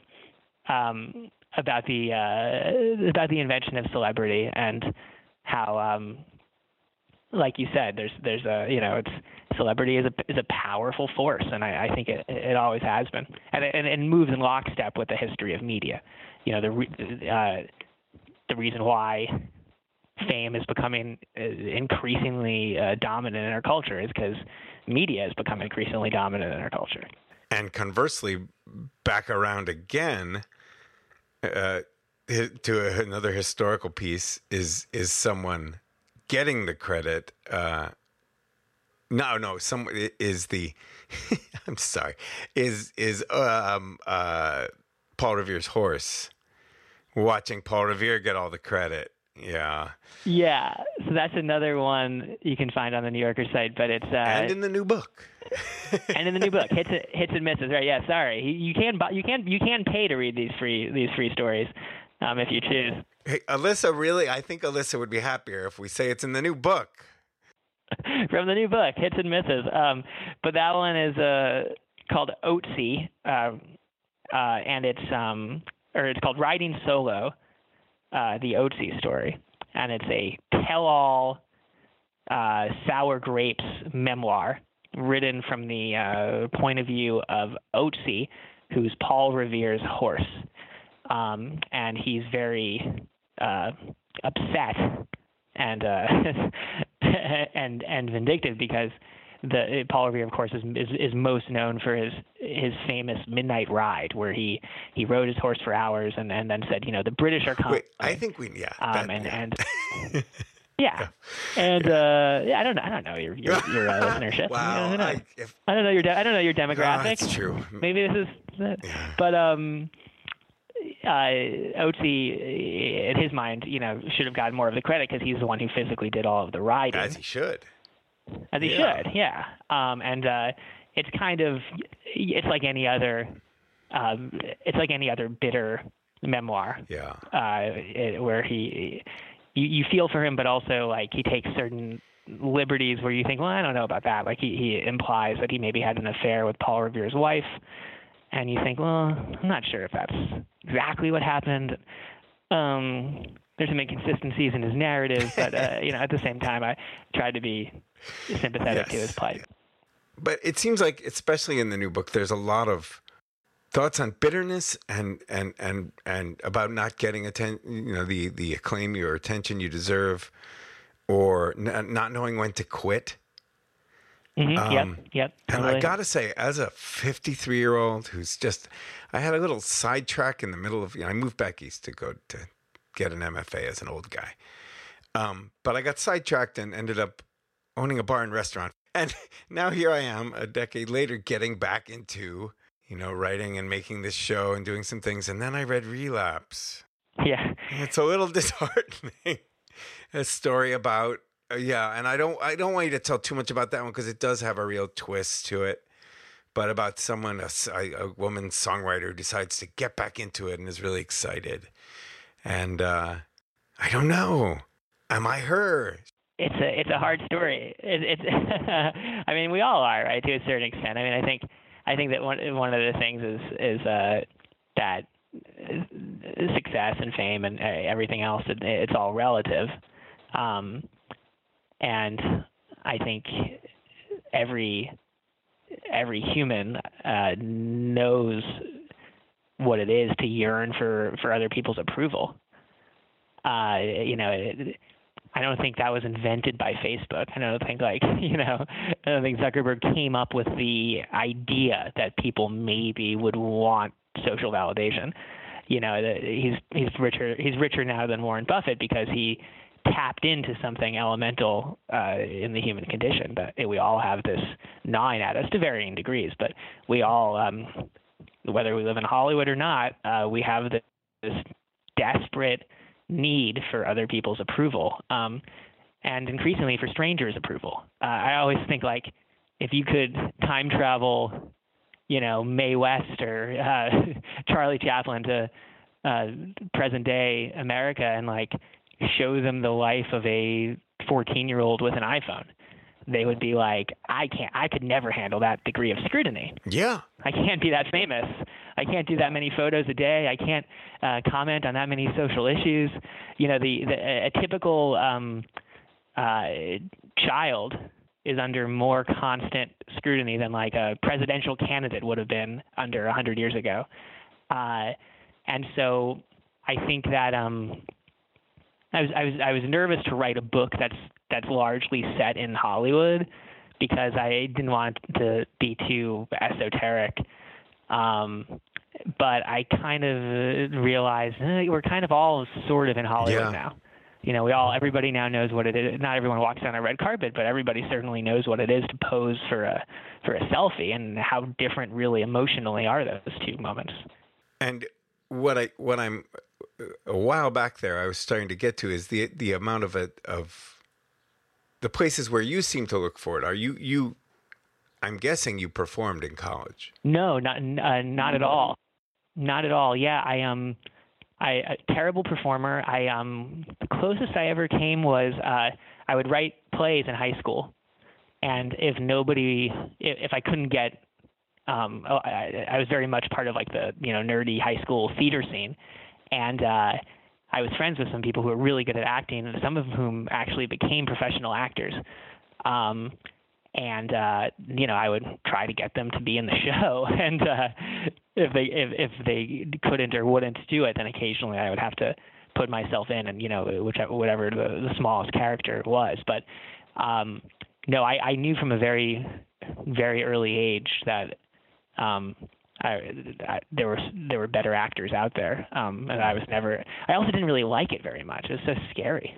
um, about the uh, about the invention of celebrity and how, um, like you said, there's there's a you know it's celebrity is a is a powerful force, and I, I think it it always has been, and and it moves in lockstep with the history of media. You know the re- uh, the reason why fame is becoming uh, increasingly uh, dominant in our culture is because media has become increasingly dominant in our culture. And conversely, back around again uh, to another historical piece is is someone getting the credit. Uh, no, no, some is the. <laughs> I'm sorry. Is is um uh Paul Revere's horse? Watching Paul Revere get all the credit. Yeah, Yeah, so that's another one you can find on the New Yorker site, but it's uh, and in the new book. <laughs> and in the new book, hits hits and misses. Right? Yeah. Sorry, you can buy, you can you can pay to read these free these free stories um, if you choose. Hey, Alyssa, really? I think Alyssa would be happier if we say it's in the new book. <laughs> From the new book, hits and misses. Um, but that one is uh, called Oatsy, uh, uh, and it's um, or it's called Riding Solo, uh, the Oatsy story, and it's a tell-all uh, Sour Grapes memoir, written from the uh, point of view of Otzi, who's Paul Revere's horse. Um, and he's very uh, upset and uh, <laughs> and and vindictive because the Paul Revere, of course, is, is is most known for his his famous midnight ride, where he he rode his horse for hours and, and then said, you know, the British are coming. Wait, I think we yeah. Um, that- and yeah. and <laughs> yeah, and uh, yeah, I don't know, I don't know your your, your uh, <laughs> listenership. wow. I don't know. I, if, I don't know your de- I don't know your demographic. that's true. Maybe this is, Yeah. but um, uh, Otzi, in his mind, you know, should have gotten more of the credit because he's the one who physically did all of the riding, As he should. as he yeah. should. Yeah. Um, and uh, it's kind of, it's like any other, um, it's like any other bitter memoir Yeah. uh, it, where he, you, you feel for him, but also like he takes certain liberties where you think, well, I don't know about that. Like he, he implies that he maybe had an affair with Paul Revere's wife, and you think, well, I'm not sure if that's exactly what happened. Um, there's some inconsistencies in his narrative, but uh, you know, at the same time, I tried to be sympathetic to his plight. But it seems like, especially in the new book, there's a lot of thoughts on bitterness and and and and about not getting atten- you know, the the acclaim or attention you deserve, or n- not knowing when to quit. Hmm Um, yep, yep. And I got to say, as a 53 year old who's just, I had a little sidetrack in the middle of, you know, I moved back east to go to get an MFA as an old guy. Um, but I got sidetracked and ended up owning a bar and restaurant. <laughs> And now here I am a decade later getting back into, you know, writing and making this show and doing some things. And then I read Relapse. yeah, It's a little <laughs> disheartening. a story about yeah, and I don't I don't want you to tell too much about that one because it does have a real twist to it. But about someone a, a woman songwriter who decides to get back into it and is really excited. And uh I don't know. Am I her? it's a it's a hard story. It, it's <laughs> I mean we all are right to a certain extent. I mean I think I think that one one of the things is is uh, that uh, success and fame and uh, everything else it, it's all relative, um, and I think every every human uh, knows what it is to yearn for for other people's approval. Uh, you know, it, I don't think that was invented by Facebook. I don't think like <laughs> you know, I don't think Zuckerberg came up with the idea that people maybe would want social validation. You know, he's he's richer he's richer now than Warren Buffett because he tapped into something elemental uh, in the human condition that we all have this gnawing at us to varying degrees, but we all, um, whether we live in Hollywood or not, uh, we have this, this desperate need for other people's approval, um, and increasingly for strangers' approval. Uh, I always think like if you could time travel, you know, Mae West or uh, <laughs> Charlie Chaplin to uh, present day America and like show them the life of a 14 year old with an iPhone, they would be like, I can't, I could never handle that degree of scrutiny. Yeah. I can't be that famous. I can't do that many photos a day. I can't uh, comment on that many social issues. You know, the, the a typical um, uh, child is under more constant scrutiny than like a presidential candidate would have been under 100 years ago. Uh, and so I think that um, I was I was I was nervous to write a book that's that's largely set in Hollywood because I didn't want to be too esoteric. Um, but I kind of realized eh, we're kind of all sort of in Hollywood Yeah. now. You know, we all everybody now knows what it is. Not everyone walks down a red carpet, but everybody certainly knows what it is to pose for a for a selfie and how different really emotionally are those two moments. And what I what I'm a while back there I was starting to get to is the the amount of it of the places where you seem to look for it. Are you you I'm guessing you performed in college. No, not uh, not at all. Not at all. Yeah, I um I a terrible performer. I um the closest I ever came was uh I would write plays in high school. And if nobody if, if I couldn't get um oh, I, I was very much part of like the, you know, nerdy high school theater scene. And uh I was friends with some people who were really good at acting, and some of whom actually became professional actors. Um, and uh, you know, I would try to get them to be in the <laughs> show. And uh, if they if, if they couldn't or wouldn't do it, then occasionally I would have to put myself in, and you know, whichever whatever the, the smallest character was. But um, no, I, I knew from a very very early age that um, I, I, there were there were better actors out there, um, and I was never. I also didn't really like it very much. It was so scary.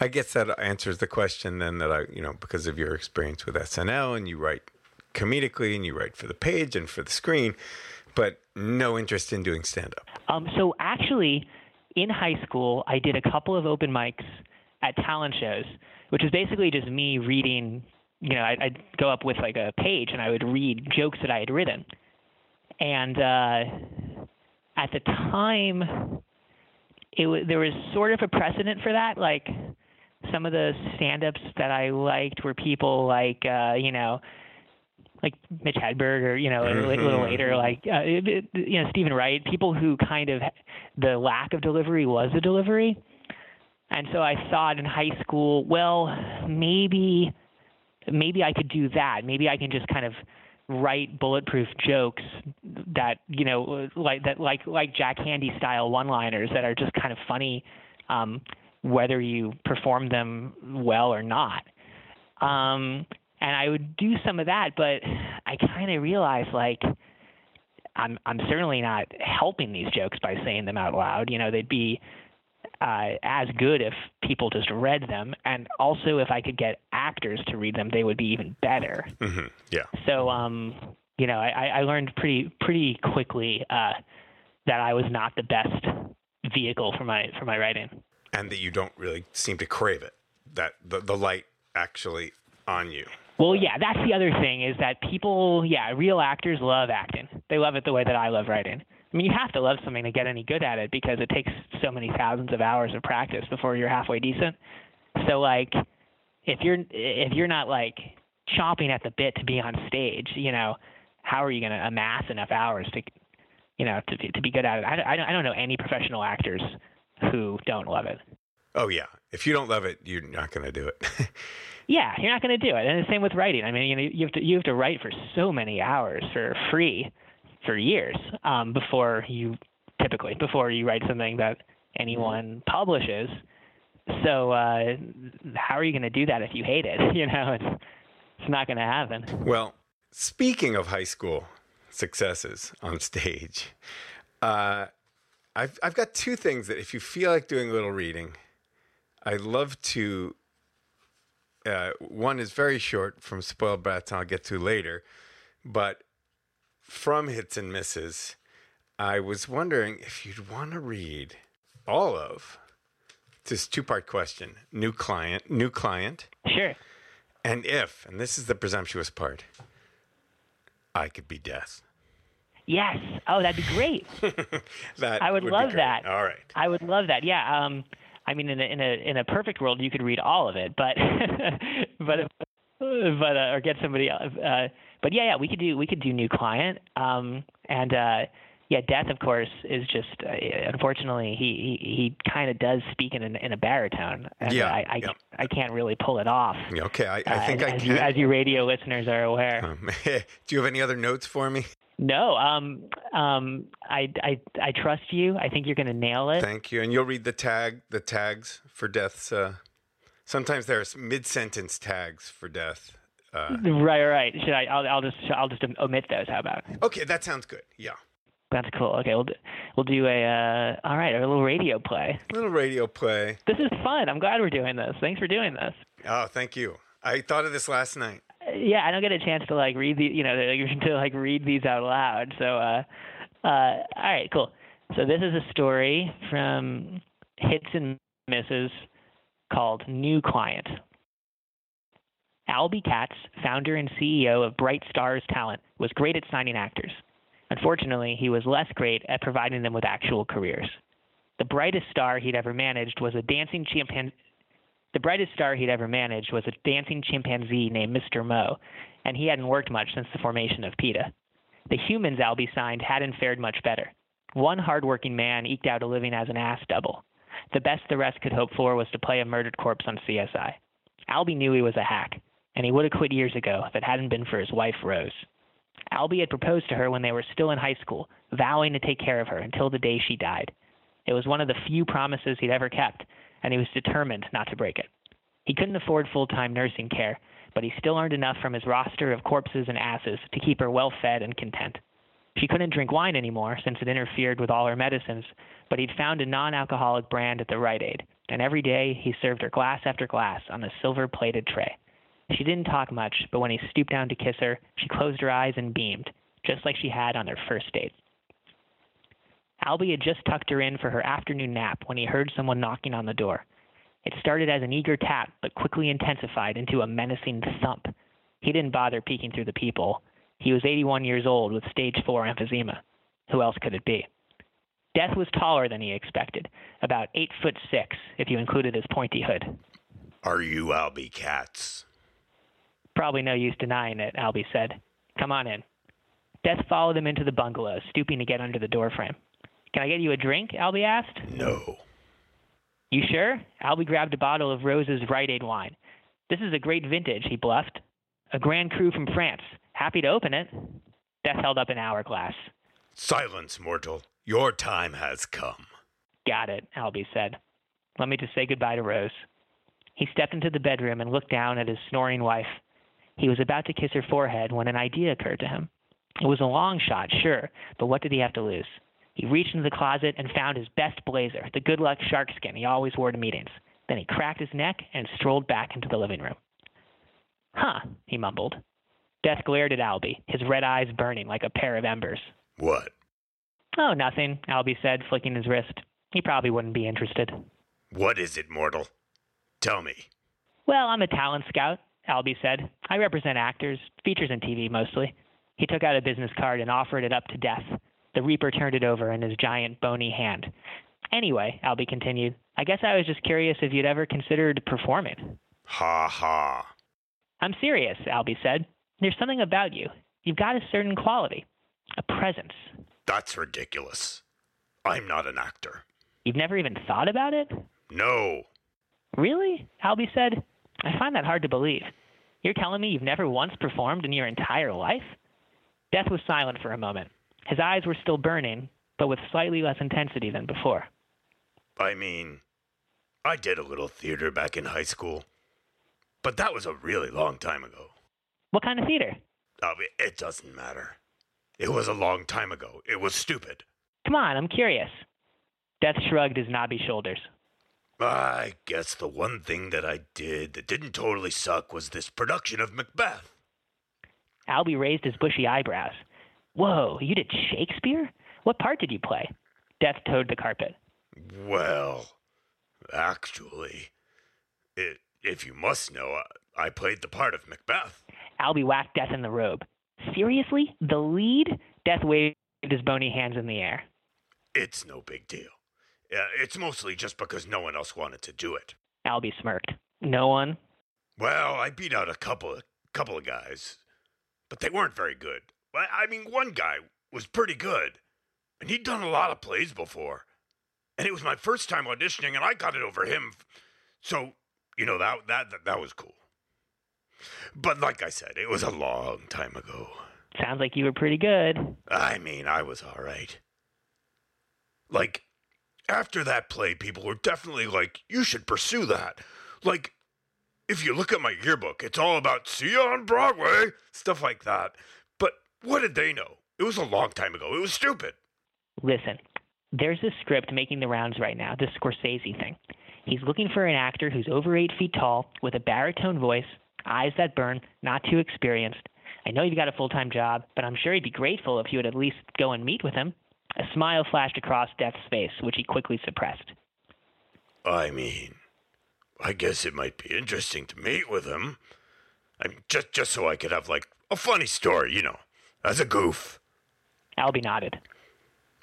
I guess that answers the question then that I, you know, because of your experience with SNL and you write comedically and you write for the page and for the screen, but no interest in doing stand up. Um, so actually, in high school, I did a couple of open mics at talent shows, which is basically just me reading. You know, I'd, I'd go up with like a page and I would read jokes that I had written and uh, at the time, it was there was sort of a precedent for that. Like some of the stand-ups that I liked were people like uh, you know, like Mitch Hedberg, or you know, mm-hmm. a little later, like uh, it, you know, Steven Wright. People who kind of the lack of delivery was a delivery. And so I thought in high school, well, maybe maybe I could do that. Maybe I can just kind of write bulletproof jokes that you know like that like like Jack Handey style one-liners that are just kind of funny um, whether you perform them well or not. Um, and I would do some of that, but I kind of realized like I'm I'm certainly not helping these jokes by saying them out loud. You know, they'd be uh, as good if people just read them, and also if I could get actors to read them, they would be even better. Mm-hmm. Yeah. So, um, you know, I, I learned pretty pretty quickly uh, that I was not the best vehicle for my for my writing, and that you don't really seem to crave it. That the the light actually on you. Well, yeah, that's the other thing is that people, yeah, real actors love acting. They love it the way that I love writing. I mean, you have to love something to get any good at it because it takes so many thousands of hours of practice before you're halfway decent. So like, if you're if you're not like chomping at the bit to be on stage, you know, how are you going to amass enough hours to, you know, to to be good at it? I, I don't I don't know any professional actors who don't love it. Oh yeah, if you don't love it, you're not going to do it. <laughs> yeah, you're not going to do it. And the same with writing. I mean, you know, you have to you have to write for so many hours for free for years um, before you typically before you write something that anyone publishes. So uh, how are you going to do that if you hate it? <laughs> You know, it's it's not going to happen. Well, speaking of high school successes on stage, uh, I've I've got two things that if you feel like doing a little reading, I'd love to. Uh, one is very short from Spoiled Brats, and I'll get to later, but from Hits and Misses, I was wondering if you'd want to read all of this two part question new client, new client. Sure. And if, and this is the presumptuous part, I could be death. Yes. Oh, that'd be great. <laughs> that I would, would love that. All right. I would love that. Yeah. Um, I mean, in a in a in a perfect world, you could read all of it, but <laughs> but but uh, or get somebody else. Uh, but yeah, yeah, we could do we could do new client. Um, and uh, yeah, death of course is just uh, unfortunately he he, he kind of does speak in a, in a baritone. And yeah, I I, yeah. I can't really pull it off. Okay, I, I think uh, I as. You, as you radio listeners are aware. Um, <laughs> do you have any other notes for me? No, um, um, I, I, I trust you. I think you're going to nail it. Thank you, and you'll read the tag, the tags for death's. Uh, sometimes there's mid-sentence tags for death. Uh, right, right. Should I? I'll, I'll just I'll just omit those. How about? Okay, that sounds good. Yeah. That's cool. Okay, we'll do, we'll do a uh, all right, a little radio play. A little radio play. This is fun. I'm glad we're doing this. Thanks for doing this. Oh, thank you. I thought of this last night. Uh, yeah, I don't get a chance to like read the you know <laughs> to like read these out loud. So, uh, uh, all right, cool. So this is a story from Hits and Misses called New Client. Albie Katz, founder and CEO of Bright Stars Talent, was great at signing actors. Unfortunately, he was less great at providing them with actual careers. The brightest star he'd ever managed was a dancing chimpanzee. The brightest star he'd ever managed was a dancing chimpanzee named Mr. Mo, and he hadn't worked much since the formation of PETA. The humans Albie signed hadn't fared much better. One hardworking man eked out a living as an ass double. The best the rest could hope for was to play a murdered corpse on CSI. Albie knew he was a hack, and he would have quit years ago if it hadn't been for his wife, Rose. Albie had proposed to her when they were still in high school, vowing to take care of her until the day she died. It was one of the few promises he'd ever kept, and he was determined not to break it. He couldn't afford full time nursing care, but he still earned enough from his roster of corpses and asses to keep her well fed and content. She couldn't drink wine anymore since it interfered with all her medicines, but he'd found a non alcoholic brand at the Rite Aid, and every day he served her glass after glass on a silver plated tray. She didn't talk much, but when he stooped down to kiss her, she closed her eyes and beamed, just like she had on their first date. Albie had just tucked her in for her afternoon nap when he heard someone knocking on the door. It started as an eager tap, but quickly intensified into a menacing thump. He didn't bother peeking through the peephole. He was 81 years old with stage 4 emphysema. Who else could it be? Death was taller than he expected, about 8 foot 6 if you included his pointy hood. Are you Albie Katz? Probably no use denying it, Albie said. Come on in. Death followed him into the bungalow, stooping to get under the doorframe. Can I get you a drink? Albie asked. No. You sure? Albie grabbed a bottle of Rose's Rite Aid wine. This is a great vintage, he bluffed. A Grand Cru from France. Happy to open it. Death held up an hourglass. Silence, mortal. Your time has come. Got it, Albie said. Let me just say goodbye to Rose. He stepped into the bedroom and looked down at his snoring wife. He was about to kiss her forehead when an idea occurred to him. It was a long shot, sure, but what did he have to lose? He reached into the closet and found his best blazer, the good luck sharkskin he always wore to meetings. Then he cracked his neck and strolled back into the living room. Huh, he mumbled. Death glared at Albie, his red eyes burning like a pair of embers. What? Oh, nothing, Albie said, flicking his wrist. He probably wouldn't be interested. What is it, mortal? Tell me. Well, I'm a talent scout, Albie said. I represent actors, features and TV mostly. He took out a business card and offered it up to Death. The Reaper turned it over in his giant, bony hand. Anyway, Albie continued, I guess I was just curious if you'd ever considered performing. Ha ha. I'm serious, Albie said. There's something about you. You've got a certain quality, a presence. That's ridiculous. I'm not an actor. You've never even thought about it? No. Really? Albie said. I find that hard to believe. You're telling me you've never once performed in your entire life? Death was silent for a moment. His eyes were still burning, but with slightly less intensity than before. I mean, I did a little theater back in high school, but that was a really long time ago. What kind of theater? Oh, it- it doesn't matter. It was a long time ago. It was stupid. Come on, I'm curious. Death shrugged his knobby shoulders. I guess the one thing that I did that didn't totally suck was this production of Macbeth. Albie raised his bushy eyebrows. Whoa, you did Shakespeare? What part did you play? Death toed the carpet. Well, actually, it, if you must know, I, I played the part of Macbeth. Albie whacked Death in the robe. Seriously? The lead? Death waved his bony hands in the air. It's no big deal. Uh, it's mostly just because no one else wanted to do it. Albie smirked. No one? Well, I beat out a couple of couple of guys, but they weren't very good. I, I mean, one guy was pretty good, and he'd done a lot of plays before, and it was my first time auditioning, and I got it over him. So, you know that that that, that was cool. But like I said, it was a long time ago. Sounds like you were pretty good. I mean, I was all right. Like, after that play, people were definitely like, you should pursue that. Like, if you look at my yearbook, it's all about see you on Broadway, stuff like that. But what did they know? It was a long time ago. It was stupid. Listen, there's this script making the rounds right now, this Scorsese thing. He's looking for an actor who's over eight feet tall, with a baritone voice, eyes that burn, not too experienced. I know you've got a full time job, but I'm sure he'd be grateful if you would at least go and meet with him. A smile flashed across Death's face, which he quickly suppressed. I mean, I guess it might be interesting to meet with him. I mean, just just so I could have like a funny story, you know, as a goof. Albie nodded.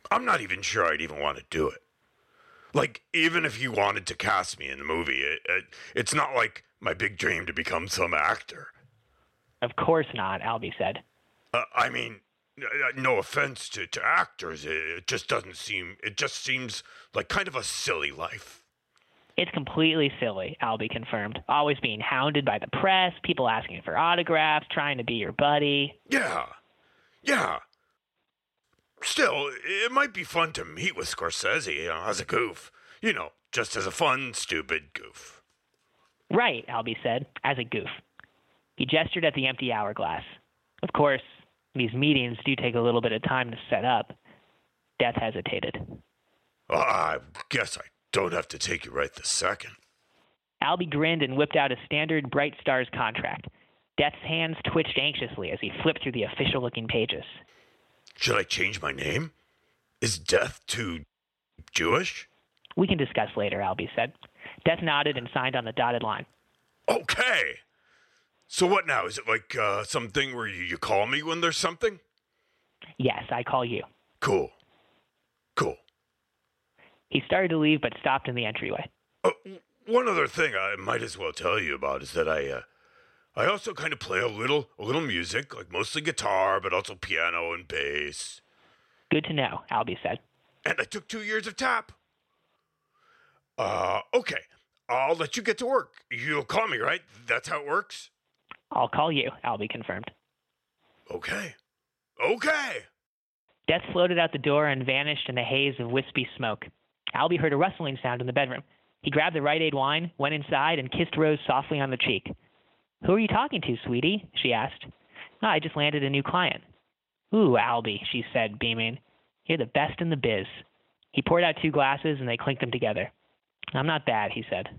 I'm not even sure I'd even want to do it. Like, even if you wanted to cast me in the movie, it, it, it's not like my big dream to become some actor. Of course not, Albie said. Uh, I mean, no offense to, to actors, it, just doesn't seem, it just seems like kind of a silly life. It's completely silly, Albie confirmed. Always being hounded by the press, people asking for autographs, trying to be your buddy. Yeah. Yeah. Still, it might be fun to meet with Scorsese you know, as a goof. You know, just as a fun, stupid goof. Right, Albie said, as a goof. He gestured at the empty hourglass. Of course, these meetings do take a little bit of time to set up. Death hesitated. I guess I don't have to take you right this second. Albie grinned and whipped out a standard Bright Stars contract. Death's hands twitched anxiously as he flipped through the official looking pages. Should I change my name? Is Death too Jewish? We can discuss later, Albie said. Death nodded and signed on the dotted line. Okay. So what now? Is it like uh, something where you, you call me when there's something? Yes, I call you. Cool. Cool. He started to leave but stopped in the entryway. Uh, one other thing I might as well tell you about is that I uh, I also kind of play a little a little music, like mostly guitar, but also piano and bass. Good to know, Albie said. And I took two years of tap. Uh, okay. I'll let you get to work. You'll call me, right? That's how it works? I'll call you, Albie confirmed. Okay. Okay. Death floated out the door and vanished in a haze of wispy smoke. Albie heard a rustling sound in the bedroom. He grabbed the Rite Aid wine, went inside, and kissed Rose softly on the cheek. Who are you talking to, sweetie? she asked. Oh, I just landed a new client. Ooh, Albie, she said, beaming. You're the best in the biz. He poured out two glasses and they clinked them together. I'm not bad, he said.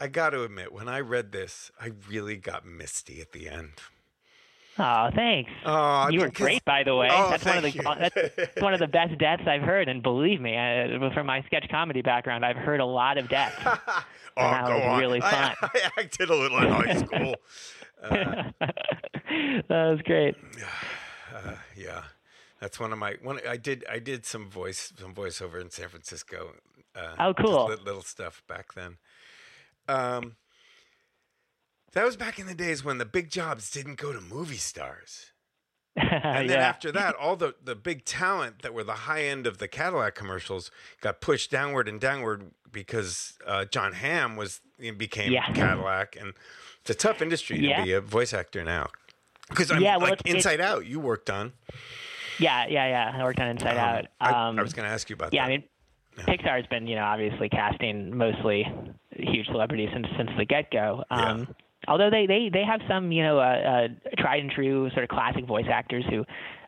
I got to admit, when I read this, I really got misty at the end. Oh, thanks. Oh, you were great, by the way. Oh, that's one of the that's <laughs> one of the best deaths I've heard, and believe me, uh, from my sketch comedy background, I've heard a lot of deaths. <laughs> oh, that go was on. really fun. I, acted a little in high school. Uh, <laughs> that was great. <sighs> uh, yeah, that's one of my one. I did I did some voice some voiceover in San Francisco. Uh, Oh, cool. little stuff back then. Um, that was back in the days when the big jobs didn't go to movie stars. <laughs> And then yeah. after that, all the, the big talent that were the high end of the Cadillac commercials got pushed downward and downward because uh, Jon Hamm was became Yeah. Cadillac, and it's a tough industry Yeah. to be a voice actor now. Because I'm Yeah, well, like it's- it's- Inside Out, you worked on. yeah, yeah, yeah. I worked on Inside Um, Out. I, Um, I was going to ask you about yeah, that. I mean, Pixar's been, you know, obviously casting mostly huge celebrities since since the get go. Um, Although they, they, they have some, you know, uh, uh, tried and true sort of classic voice actors who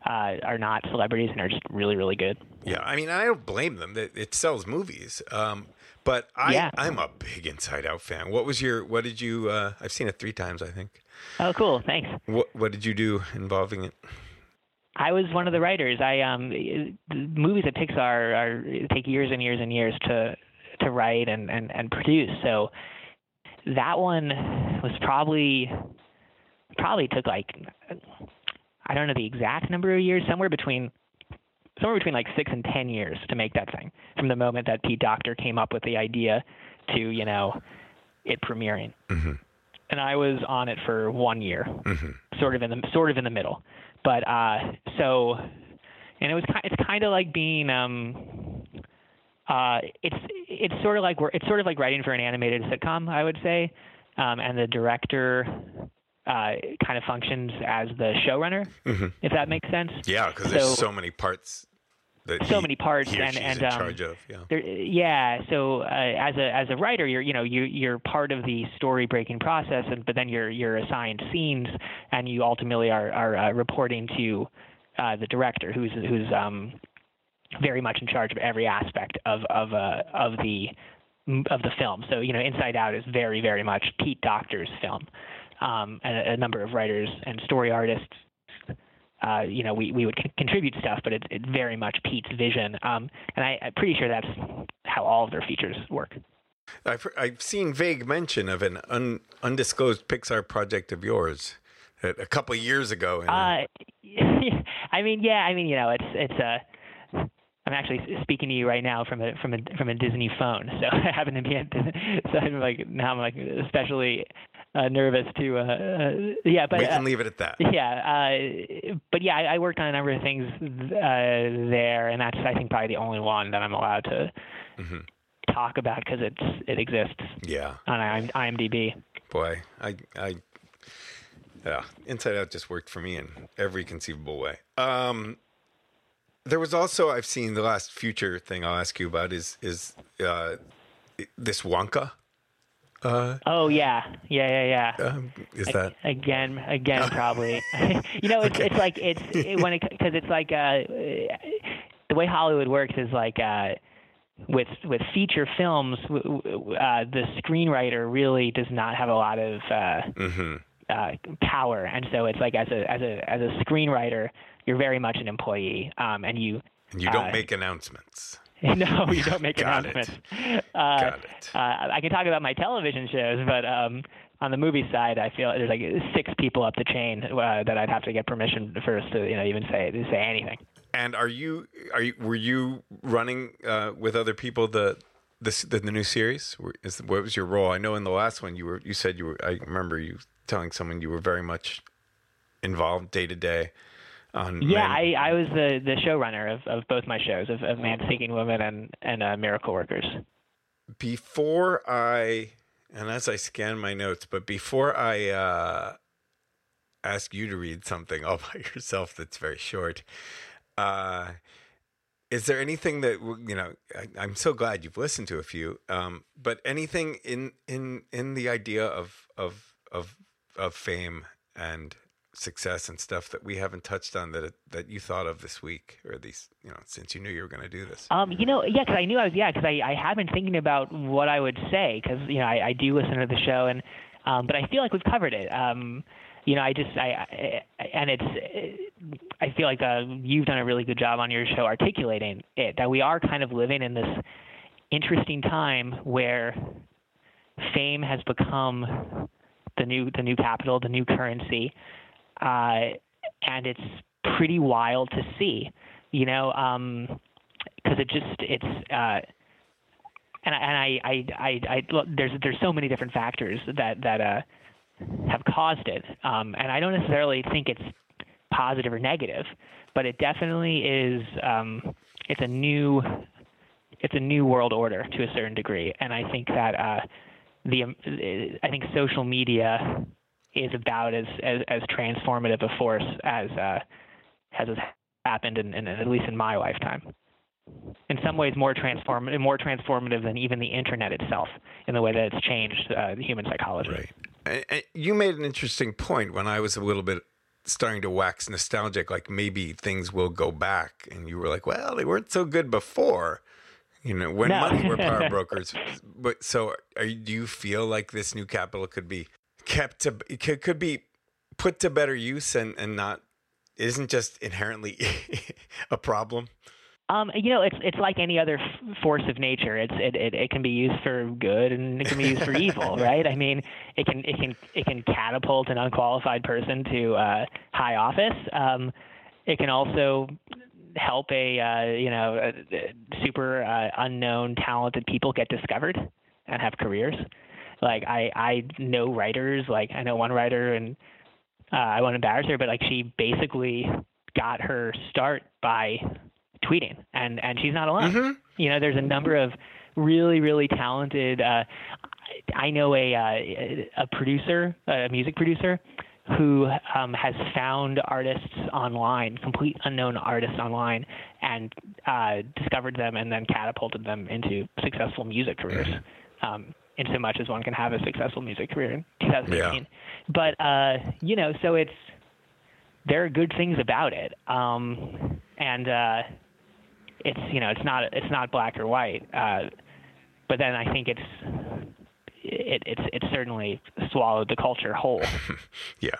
uh, are not celebrities and are just really, really good. yeah, I mean, I don't blame them. It, it sells movies. Um, but I, Yeah. I'm a big Inside Out fan. What was your? What did you? Uh, I've seen it three times, I think. Oh, cool. Thanks. What What did you do involving it? I was one of the writers. I um, movies at Pixar are take years and years and years to to write and and, and produce. So that one was probably probably took like I don't know the exact number of years, somewhere between somewhere between like six and ten years to make that thing. From the moment that Pete Docter came up with the idea to you know it premiering. Mhm. And I was on it for one year hmm sort of in the sort of in the middle. But uh, so, and it was it's kind of like being um, uh, it's it's sort of like we're it's sort of like writing for an animated sitcom, I would say, um, and the director uh, kind of functions as the showrunner, hmm if that makes sense. Yeah, because there's So- so many parts So many parts and- she's and, in um, charge of. Yeah. There, yeah. So uh, as a as a writer, you're you know you you're part of the story breaking process, and but then you're you're assigned scenes, and you ultimately are are uh, reporting to uh, the director, who's who's um, very much in charge of every aspect of of uh, of the of the film. So you know, Inside Out is very very much Pete Docter's film, um, and a, a number of writers and story artists uh, you know, we, we would con- contribute stuff, but it's it's very much Pete's vision. Um, and I, I'm pretty sure that's how all of their features work. I've, I've seen vague mention of an un, undisclosed Pixar project of yours a, couple of years ago. in Uh, <laughs> I mean, yeah, I mean, you know, it's it's a. I'm actually speaking to you right now from a from a from a Disney phone, <laughs> so I happen to be at. So I'm like now I'm like especially uh, nervous to. Uh, uh, yeah, but we uh, can leave it at that. Yeah, uh, but yeah, I, I worked on a number of things uh, there, and that's I think probably the only one that I'm allowed to Mhm. talk about because it's it exists Yeah. on IM- IMDb. Boy, I, I, yeah, Inside Out just worked for me in every conceivable way. Um, there was also I've seen the last future thing I'll ask you about is is uh, this Wonka. Uh, Oh yeah, yeah, yeah, yeah. um, is that again again <laughs> probably. <laughs> You know it's it's like it's it, when it because it's like uh the way hollywood works is like uh with with feature films uh the screenwriter really does not have a lot of uh hmm uh power. And so it's like as a as a as a screenwriter you're very much an employee um and you And you don't Uh, make announcements. <laughs> no, you don't make <laughs> Got it. Uh, Got it. Uh, I can talk about my television shows, but um, on the movie side, I feel there's like six people up the chain uh, that I'd have to get permission first to you know even say to say anything. And are you are you were you running uh, with other people the this the, the new series? Is what was your role? I know in the last one you were you said you were. I remember you telling someone you were very much involved day to day on. Yeah, many- I, I was the the showrunner of, of both my shows of, of Man Seeking Woman and and uh, Miracle Workers. before I and as I scan my notes, but before I uh, ask you to read something all <laughs> by yourself that's very short, uh, is there anything that you know? I, I'm so glad you've listened to a few, um, but anything in in in the idea of of of of fame and success and stuff that we haven't touched on that that you thought of this week or these you know since you knew you were going to do this. Um, you know, yeah, because I knew I was, yeah, because I, I have been thinking about what I would say, because you know I, I do listen to the show, and um, but I feel like we've covered it. Um, you know, I just I, I and it's I feel like uh, you've done a really good job on your show articulating it that we are kind of living in this interesting time where fame has become the new the new capital, the new currency, uh, and it's pretty wild to see. You know, because it just it's. Uh, and and I, I, I, I, look, there's there's so many different factors that that uh, have caused it, um, and I don't necessarily think it's positive or negative, but it definitely is. Um, it's a new, it's a new world order to a certain degree, and I think that uh, the um, I think social media is about as as, as transformative a force as uh, has happened in, in at least in my lifetime. In some ways, more transform more transformative than even the internet itself, in the way that it's changed uh, human psychology. Right. You made an interesting point when I was a little bit starting to wax nostalgic, like maybe things will go back. And you were like, well, they weren't so good before, you know, when No. money were power <laughs> brokers. But so are do you feel like this new capital could be kept to, could, could be put to better use and, and not, isn't just inherently <laughs> a problem? Um, you know, it's it's like any other f- force of nature. It's it, it it can be used for good and it can be used for evil, <laughs> right? I mean, it can it can it can catapult an unqualified person to uh, high office. Um, it can also help a uh, you know uh, super uh, unknown talented people get discovered and have careers. Like I I know writers like I know one writer and uh, I won't embarrass her, but like she basically got her start by tweeting, and and she's not alone. Mhm. You know, there's a number of really really talented. Uh, I I know a uh, a producer, a music producer, who um, has found artists online, complete unknown artists online, and uh, discovered them, and then catapulted them into successful music careers. Um, in so much as one can have a successful music career in 2018. But uh, you know, so it's there are good things about it, um, and uh, it's you know it's not it's not black or white. Uh, but then I think it's it, it's it's certainly swallowed the culture whole. <laughs> Yeah.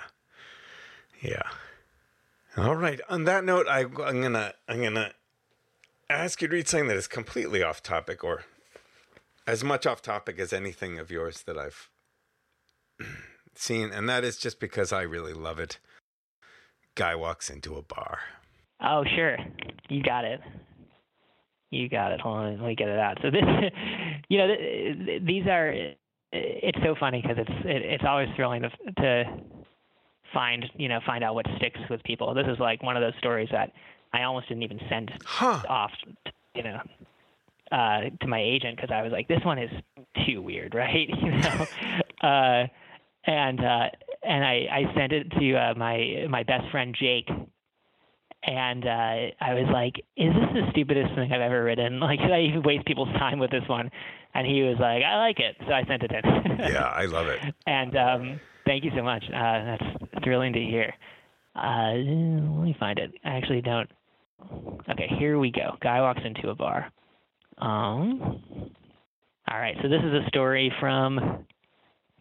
Yeah. All right. On that note, I, I'm gonna I'm gonna ask you to read something that is completely off topic, or as much off topic as anything of yours that I've <clears throat> seen, and that is just because I really love it. Guy walks into a bar. Oh, sure. You got it. You got it. Hold on, let me get it out. So this, <laughs> you know, th- th- these are. It's so funny because it's it, it's always thrilling to to find you know find out what sticks with people. This is like one of those stories that I almost didn't even send Huh. off. You know, uh, to my agent because I was like, this one is too weird, <laughs> right? you know, <laughs> uh, and uh, and I, I sent it to uh, my my best friend Jake, and uh, I was like, "Is this the stupidest thing I've ever written? <laughs> Like, should I even waste people's time with this one?" And he was like, "I like it," so I sent it in. yeah, I love it. And um, thank you so much. Uh, that's thrilling to hear. Uh, let me find it. I actually don't. Okay, here we go. Guy walks into a bar. Um. All right, so this is a story from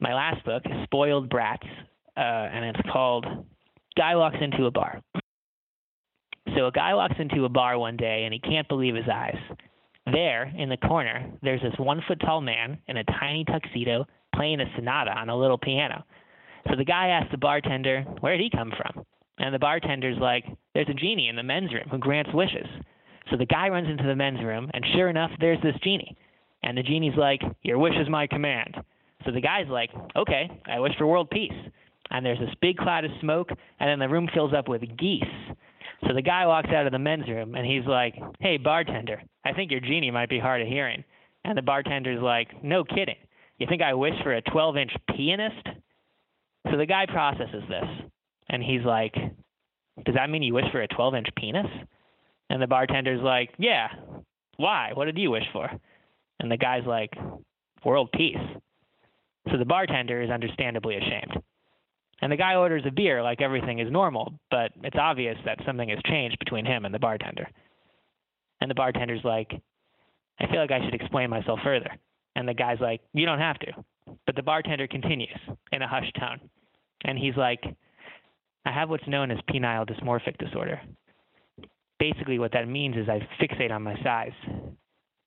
my last book, Spoiled Brats, uh, and it's called Guy Walks Into a Bar. So a guy walks into a bar one day and he can't believe his eyes. There, in the corner, there's this one foot tall man in a tiny tuxedo playing a sonata on a little piano. So the guy asks the bartender, Where'd he come from? And the bartender's like, There's a genie in the men's room who grants wishes. So the guy runs into the men's room, and sure enough, there's this genie. And the genie's like, Your wish is my command. So the guy's like, Okay, I wish for world peace. And there's this big cloud of smoke, and then the room fills up with geese. So the guy walks out of the men's room and he's like, Hey, bartender, I think your genie might be hard of hearing. And the bartender's like, No kidding. You think I wish for a 12 inch pianist? So the guy processes this and he's like, Does that mean you wish for a 12 inch penis? And the bartender's like, Yeah. Why? What did you wish for? And the guy's like, World peace. So the bartender is understandably ashamed. And the guy orders a beer like everything is normal, but it's obvious that something has changed between him and the bartender. And the bartender's like, I feel like I should explain myself further. And the guy's like, You don't have to. But the bartender continues in a hushed tone. And he's like, I have what's known as penile dysmorphic disorder. Basically, what that means is I fixate on my size.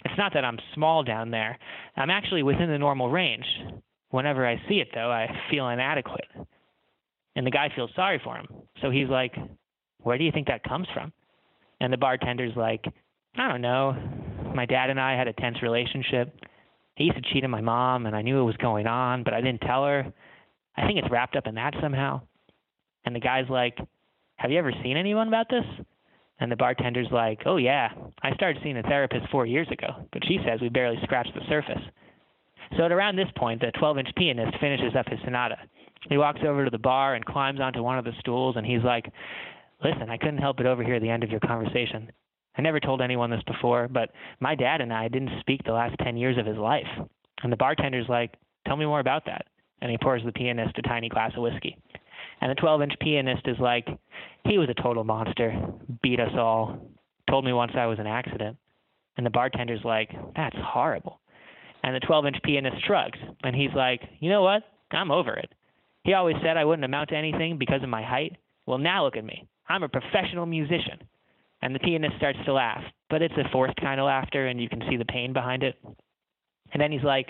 It's not that I'm small down there, I'm actually within the normal range. Whenever I see it, though, I feel inadequate. And the guy feels sorry for him. So he's like, Where do you think that comes from? And the bartender's like, I don't know. My dad and I had a tense relationship. He used to cheat on my mom, and I knew it was going on, but I didn't tell her. I think it's wrapped up in that somehow. And the guy's like, Have you ever seen anyone about this? And the bartender's like, Oh, yeah. I started seeing a therapist four years ago, but she says we barely scratched the surface. So at around this point, the 12 inch pianist finishes up his sonata. He walks over to the bar and climbs onto one of the stools, and he's like, Listen, I couldn't help but overhear the end of your conversation. I never told anyone this before, but my dad and I didn't speak the last 10 years of his life. And the bartender's like, Tell me more about that. And he pours the pianist a tiny glass of whiskey. And the 12 inch pianist is like, He was a total monster, beat us all, told me once I was an accident. And the bartender's like, That's horrible. And the 12 inch pianist shrugs, and he's like, You know what? I'm over it. He always said I wouldn't amount to anything because of my height. Well, now look at me. I'm a professional musician. And the pianist starts to laugh, but it's a forced kind of laughter, and you can see the pain behind it. And then he's like,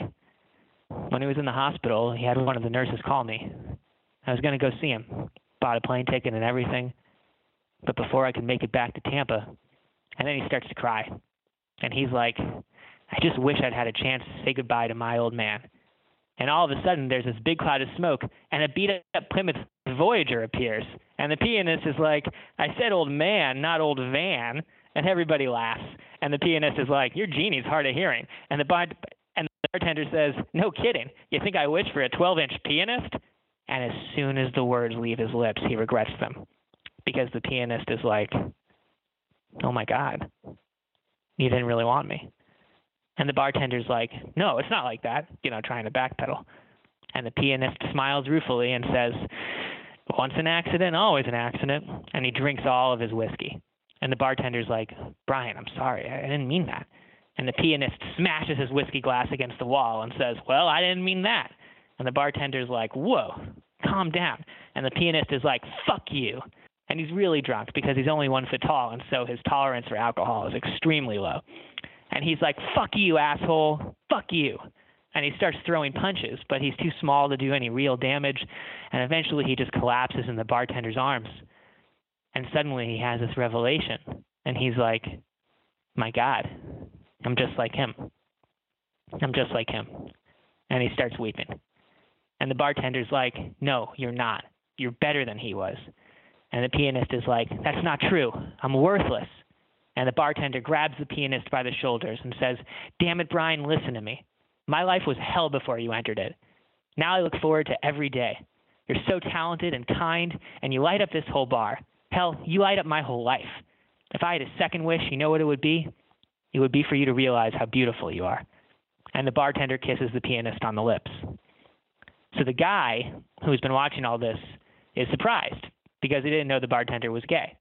when he was in the hospital, he had one of the nurses call me. I was going to go see him, bought a plane ticket and everything. But before I could make it back to Tampa, and then he starts to cry. And he's like, I just wish I'd had a chance to say goodbye to my old man. And all of a sudden, there's this big cloud of smoke, and a beat up Plymouth Voyager appears. And the pianist is like, I said old man, not old van. And everybody laughs. And the pianist is like, Your genie's hard of hearing. And the, bar- and the bartender says, No kidding. You think I wish for a 12 inch pianist? And as soon as the words leave his lips, he regrets them. Because the pianist is like, Oh my God, you didn't really want me. And the bartender's like, No, it's not like that, you know, trying to backpedal. And the pianist smiles ruefully and says, Once an accident, always an accident. And he drinks all of his whiskey. And the bartender's like, Brian, I'm sorry, I didn't mean that. And the pianist smashes his whiskey glass against the wall and says, Well, I didn't mean that. And the bartender's like, Whoa, calm down. And the pianist is like, Fuck you. And he's really drunk because he's only one foot tall, and so his tolerance for alcohol is extremely low. And he's like, Fuck you, asshole. Fuck you. And he starts throwing punches, but he's too small to do any real damage. And eventually he just collapses in the bartender's arms. And suddenly he has this revelation. And he's like, My God, I'm just like him. I'm just like him. And he starts weeping. And the bartender's like, No, you're not. You're better than he was. And the pianist is like, That's not true. I'm worthless. And the bartender grabs the pianist by the shoulders and says, Damn it, Brian, listen to me. My life was hell before you entered it. Now I look forward to every day. You're so talented and kind, and you light up this whole bar. Hell, you light up my whole life. If I had a second wish, you know what it would be? It would be for you to realize how beautiful you are. And the bartender kisses the pianist on the lips. So the guy who's been watching all this is surprised because he didn't know the bartender was gay.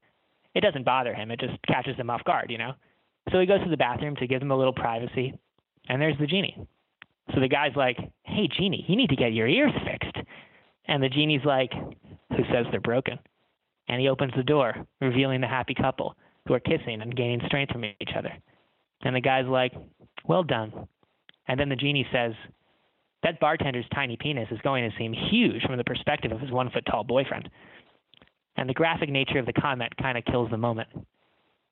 It doesn't bother him, it just catches him off guard, you know? So he goes to the bathroom to give him a little privacy, and there's the genie. So the guy's like, Hey, genie, you need to get your ears fixed. And the genie's like, Who says they're broken? And he opens the door, revealing the happy couple who are kissing and gaining strength from each other. And the guy's like, Well done. And then the genie says, That bartender's tiny penis is going to seem huge from the perspective of his one foot tall boyfriend. And the graphic nature of the comment kind of kills the moment.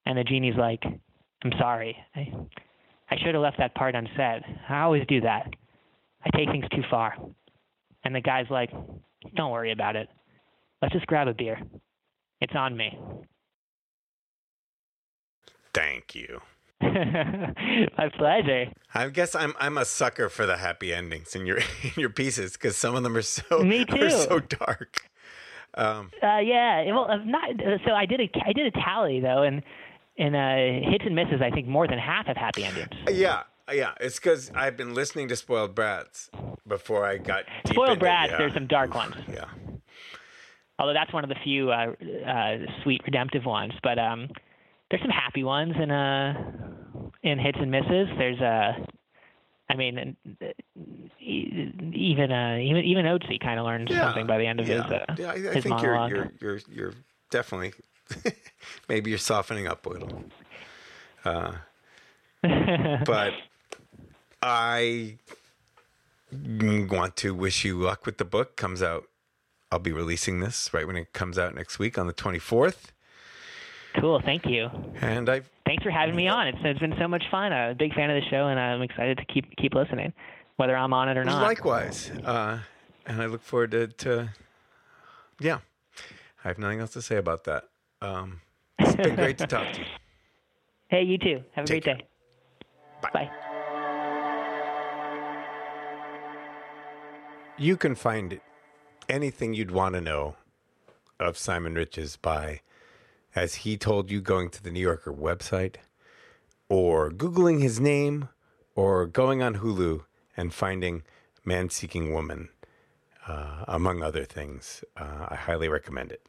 And the genie's like, I'm sorry. I, I should have left that part unsaid. I always do that. I take things too far. And the guy's like, Don't worry about it. Let's just grab a beer. It's on me. Thank you. <laughs> My pleasure. I guess I'm I'm a sucker for the happy endings in your <laughs> in your pieces because some of them are so Me <laughs> are so dark. Um, Uh, yeah. Well, uh, not. uh, So I did a I did a tally though, and in uh, hits and misses, I think more than half have happy endings. yeah, yeah. It's because I've been listening to Spoiled Brats before I got Spoiled into- Brats, yeah. there's some dark ones. Yeah. Although that's one of the few uh, uh, sweet redemptive ones. But um, there's some happy ones in uh in hits and misses. There's uh, I mean, uh, even uh, even even Oatsy kind of learns Yeah. something by the end of yeah. his uh, yeah, I, I his think you're, monologue. you're you're you're definitely <laughs> maybe you're softening up a little. Uh, <laughs> but I want to wish you luck with the book. Comes out. I'll be releasing this right when it comes out next week on the 24th. Cool. Thank you. And I Thanks for having me on. It's it's been so much fun. I'm a big fan of the show, and I'm excited to keep keep listening, whether I'm on it or not. likewise, uh, and I look forward to, to. Yeah, I have nothing else to say about that. Um, it's been great to talk to you. <laughs> Hey, you too. Have a Take great care. day. Bye. Bye. You can find anything you'd want to know of Simon Rich's by, as he told you, going to the New Yorker website, or Googling his name, or going on Hulu and finding Man Seeking Woman, uh, among other things. Uh, I highly recommend it.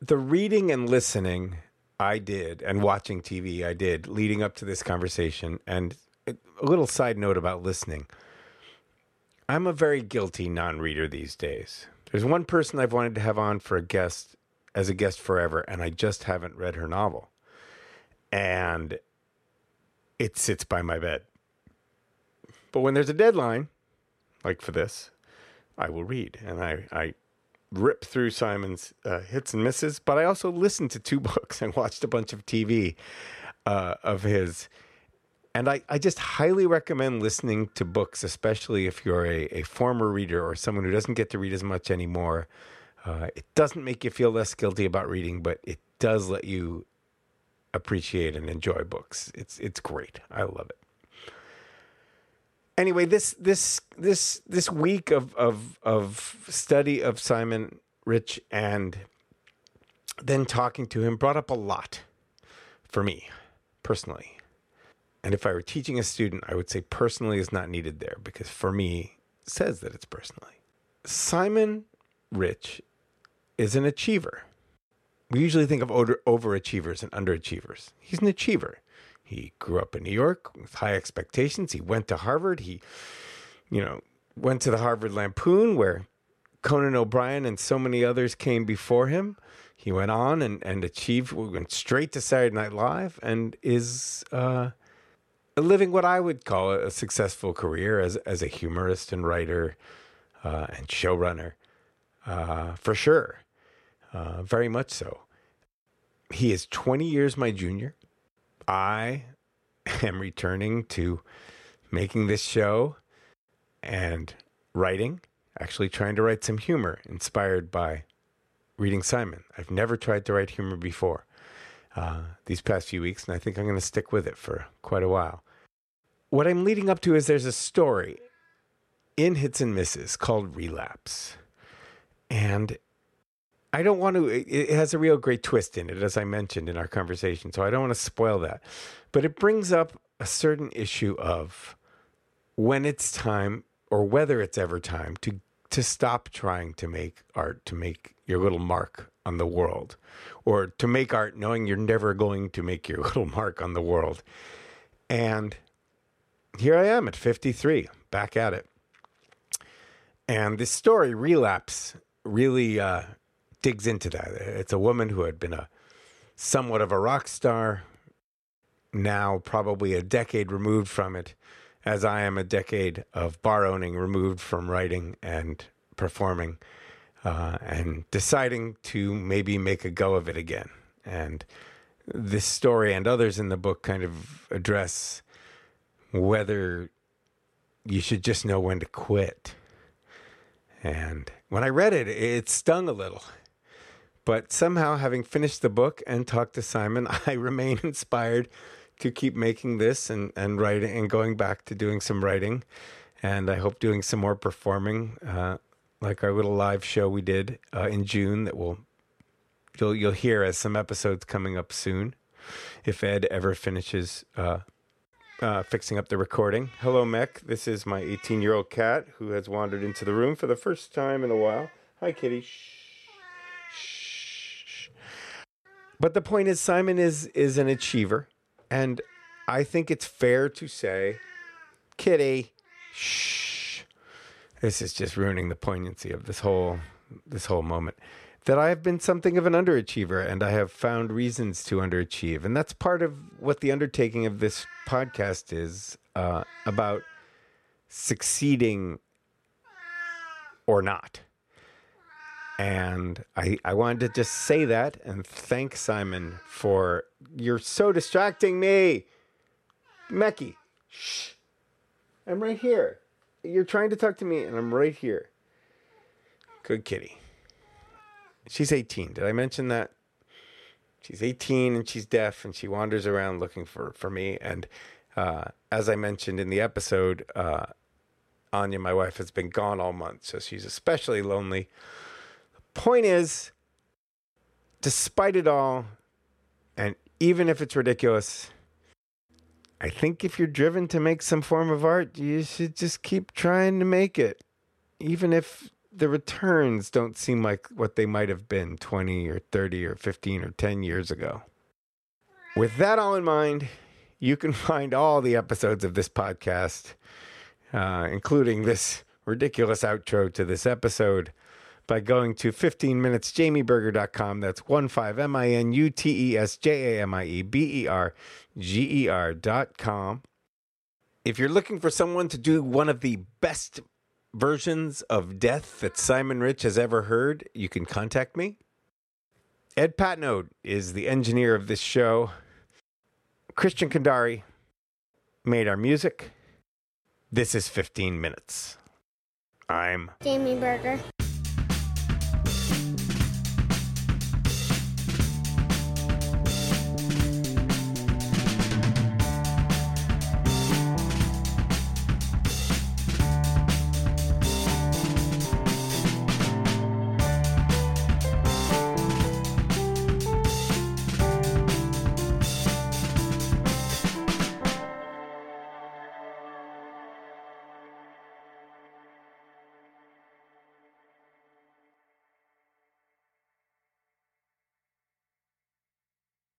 The reading and listening I did, and watching TV I did leading up to this conversation, and a little side note about listening. I'm a very guilty non-reader these days. There's one person I've wanted to have on for a guest as a guest forever, and I just haven't read her novel. And it sits by my bed. But when there's a deadline, like for this, I will read. And I, I rip through Simon's uh, hits and misses, but I also listened to two <laughs> books and watched a bunch of TV uh, of his. And I, I just highly recommend listening to books, especially if you're a, a former reader or someone who doesn't get to read as much anymore. Uh, it doesn't make you feel less guilty about reading, but it does let you appreciate and enjoy books. It's it's great. I love it. Anyway, this this this this week of of of study of Simon Rich and then talking to him brought up a lot for me personally. And if I were teaching a student, I would say personally is not needed there because for me says that it's personally. Simon Rich is an achiever. We usually think of over- overachievers and underachievers. He's an achiever. He grew up in New York with high expectations. He went to Harvard. He, you know, went to the Harvard Lampoon where Conan O'Brien and so many others came before him. He went on and, and achieved, went straight to Saturday Night Live and is uh, living what I would call a, successful career as, as a humorist and writer uh, and showrunner, uh, for sure. Uh, very much so. He is 20 years my junior. I <laughs> am returning to making this show and writing, actually trying to write some humor inspired by reading Simon. I've never tried to write humor before. uh, these past few weeks, and I think I'm going to stick with it for quite a while. What I'm leading up to is there's a story in Hits and Misses called Relapse. And I don't want to, it has a real great twist in it, as I mentioned in our conversation. So I don't want to spoil that. But it brings up a certain issue of when it's time or whether it's ever time to to stop trying to make art to make your little mark on the world or to make art knowing you're never going to make your <laughs> little mark on the world and here i am at 53 back at it and this story relapse really uh, digs into that it's a woman who had been a somewhat of a rock star now probably a decade removed from it as I am a decade of bar owning removed from writing and performing, uh, and deciding to maybe make a go of it again. And this story and others in the book kind of address whether you should just know when to quit. And when I read it, it stung a little. But somehow, having finished the book and talked to Simon, <laughs> I remain inspired to keep making this and, and writing and going back to doing some writing. And I hope doing some more performing, uh, like our little live show we did uh, in June that will you'll you'll hear as some episodes coming up soon. If Ed ever finishes uh, uh, fixing up the recording. Hello, Mech. This is my 18 year old cat who has wandered into the room for the first time in a while. Hi, kitty. Shh. But the point is, Simon is is an achiever. And I think it's fair to say, Kitty, shh. This is just ruining the poignancy of this whole this whole moment. That I have been something of an underachiever and I have found reasons to underachieve. And that's part of what the undertaking of this podcast is uh, about succeeding or not. And I, I wanted to just say that and thank Simon for you're so distracting me. Mecky, shh. I'm right here. You're trying to talk to me and I'm right here. Good kitty. She's 18. Did I mention that? She's 18 and she's deaf and she wanders around looking for, for me. And uh, as I mentioned in the episode, uh, Anya, my wife, has been gone all month. So she's especially lonely. Point is, despite it all, and even if it's ridiculous, I think if you're driven to make some form of art, you should just keep trying to make it. Even if the returns don't seem like what they might have been 20 or 30 or 15 or 10 years ago. With that all in mind, you can <laughs> find all the episodes of this podcast, uh, including this ridiculous outro to this episode by going to 15minutesjamieberger.com. That's 15 M I N U T E S J A M I E B E R G E R.com. If you're looking for someone to do one of the best versions of death that Simon Rich has ever heard, you can contact me. Ed Patnode is the engineer of this show. Christian Kandari made our music. This is 15 Minutes. I'm Jamie Berger.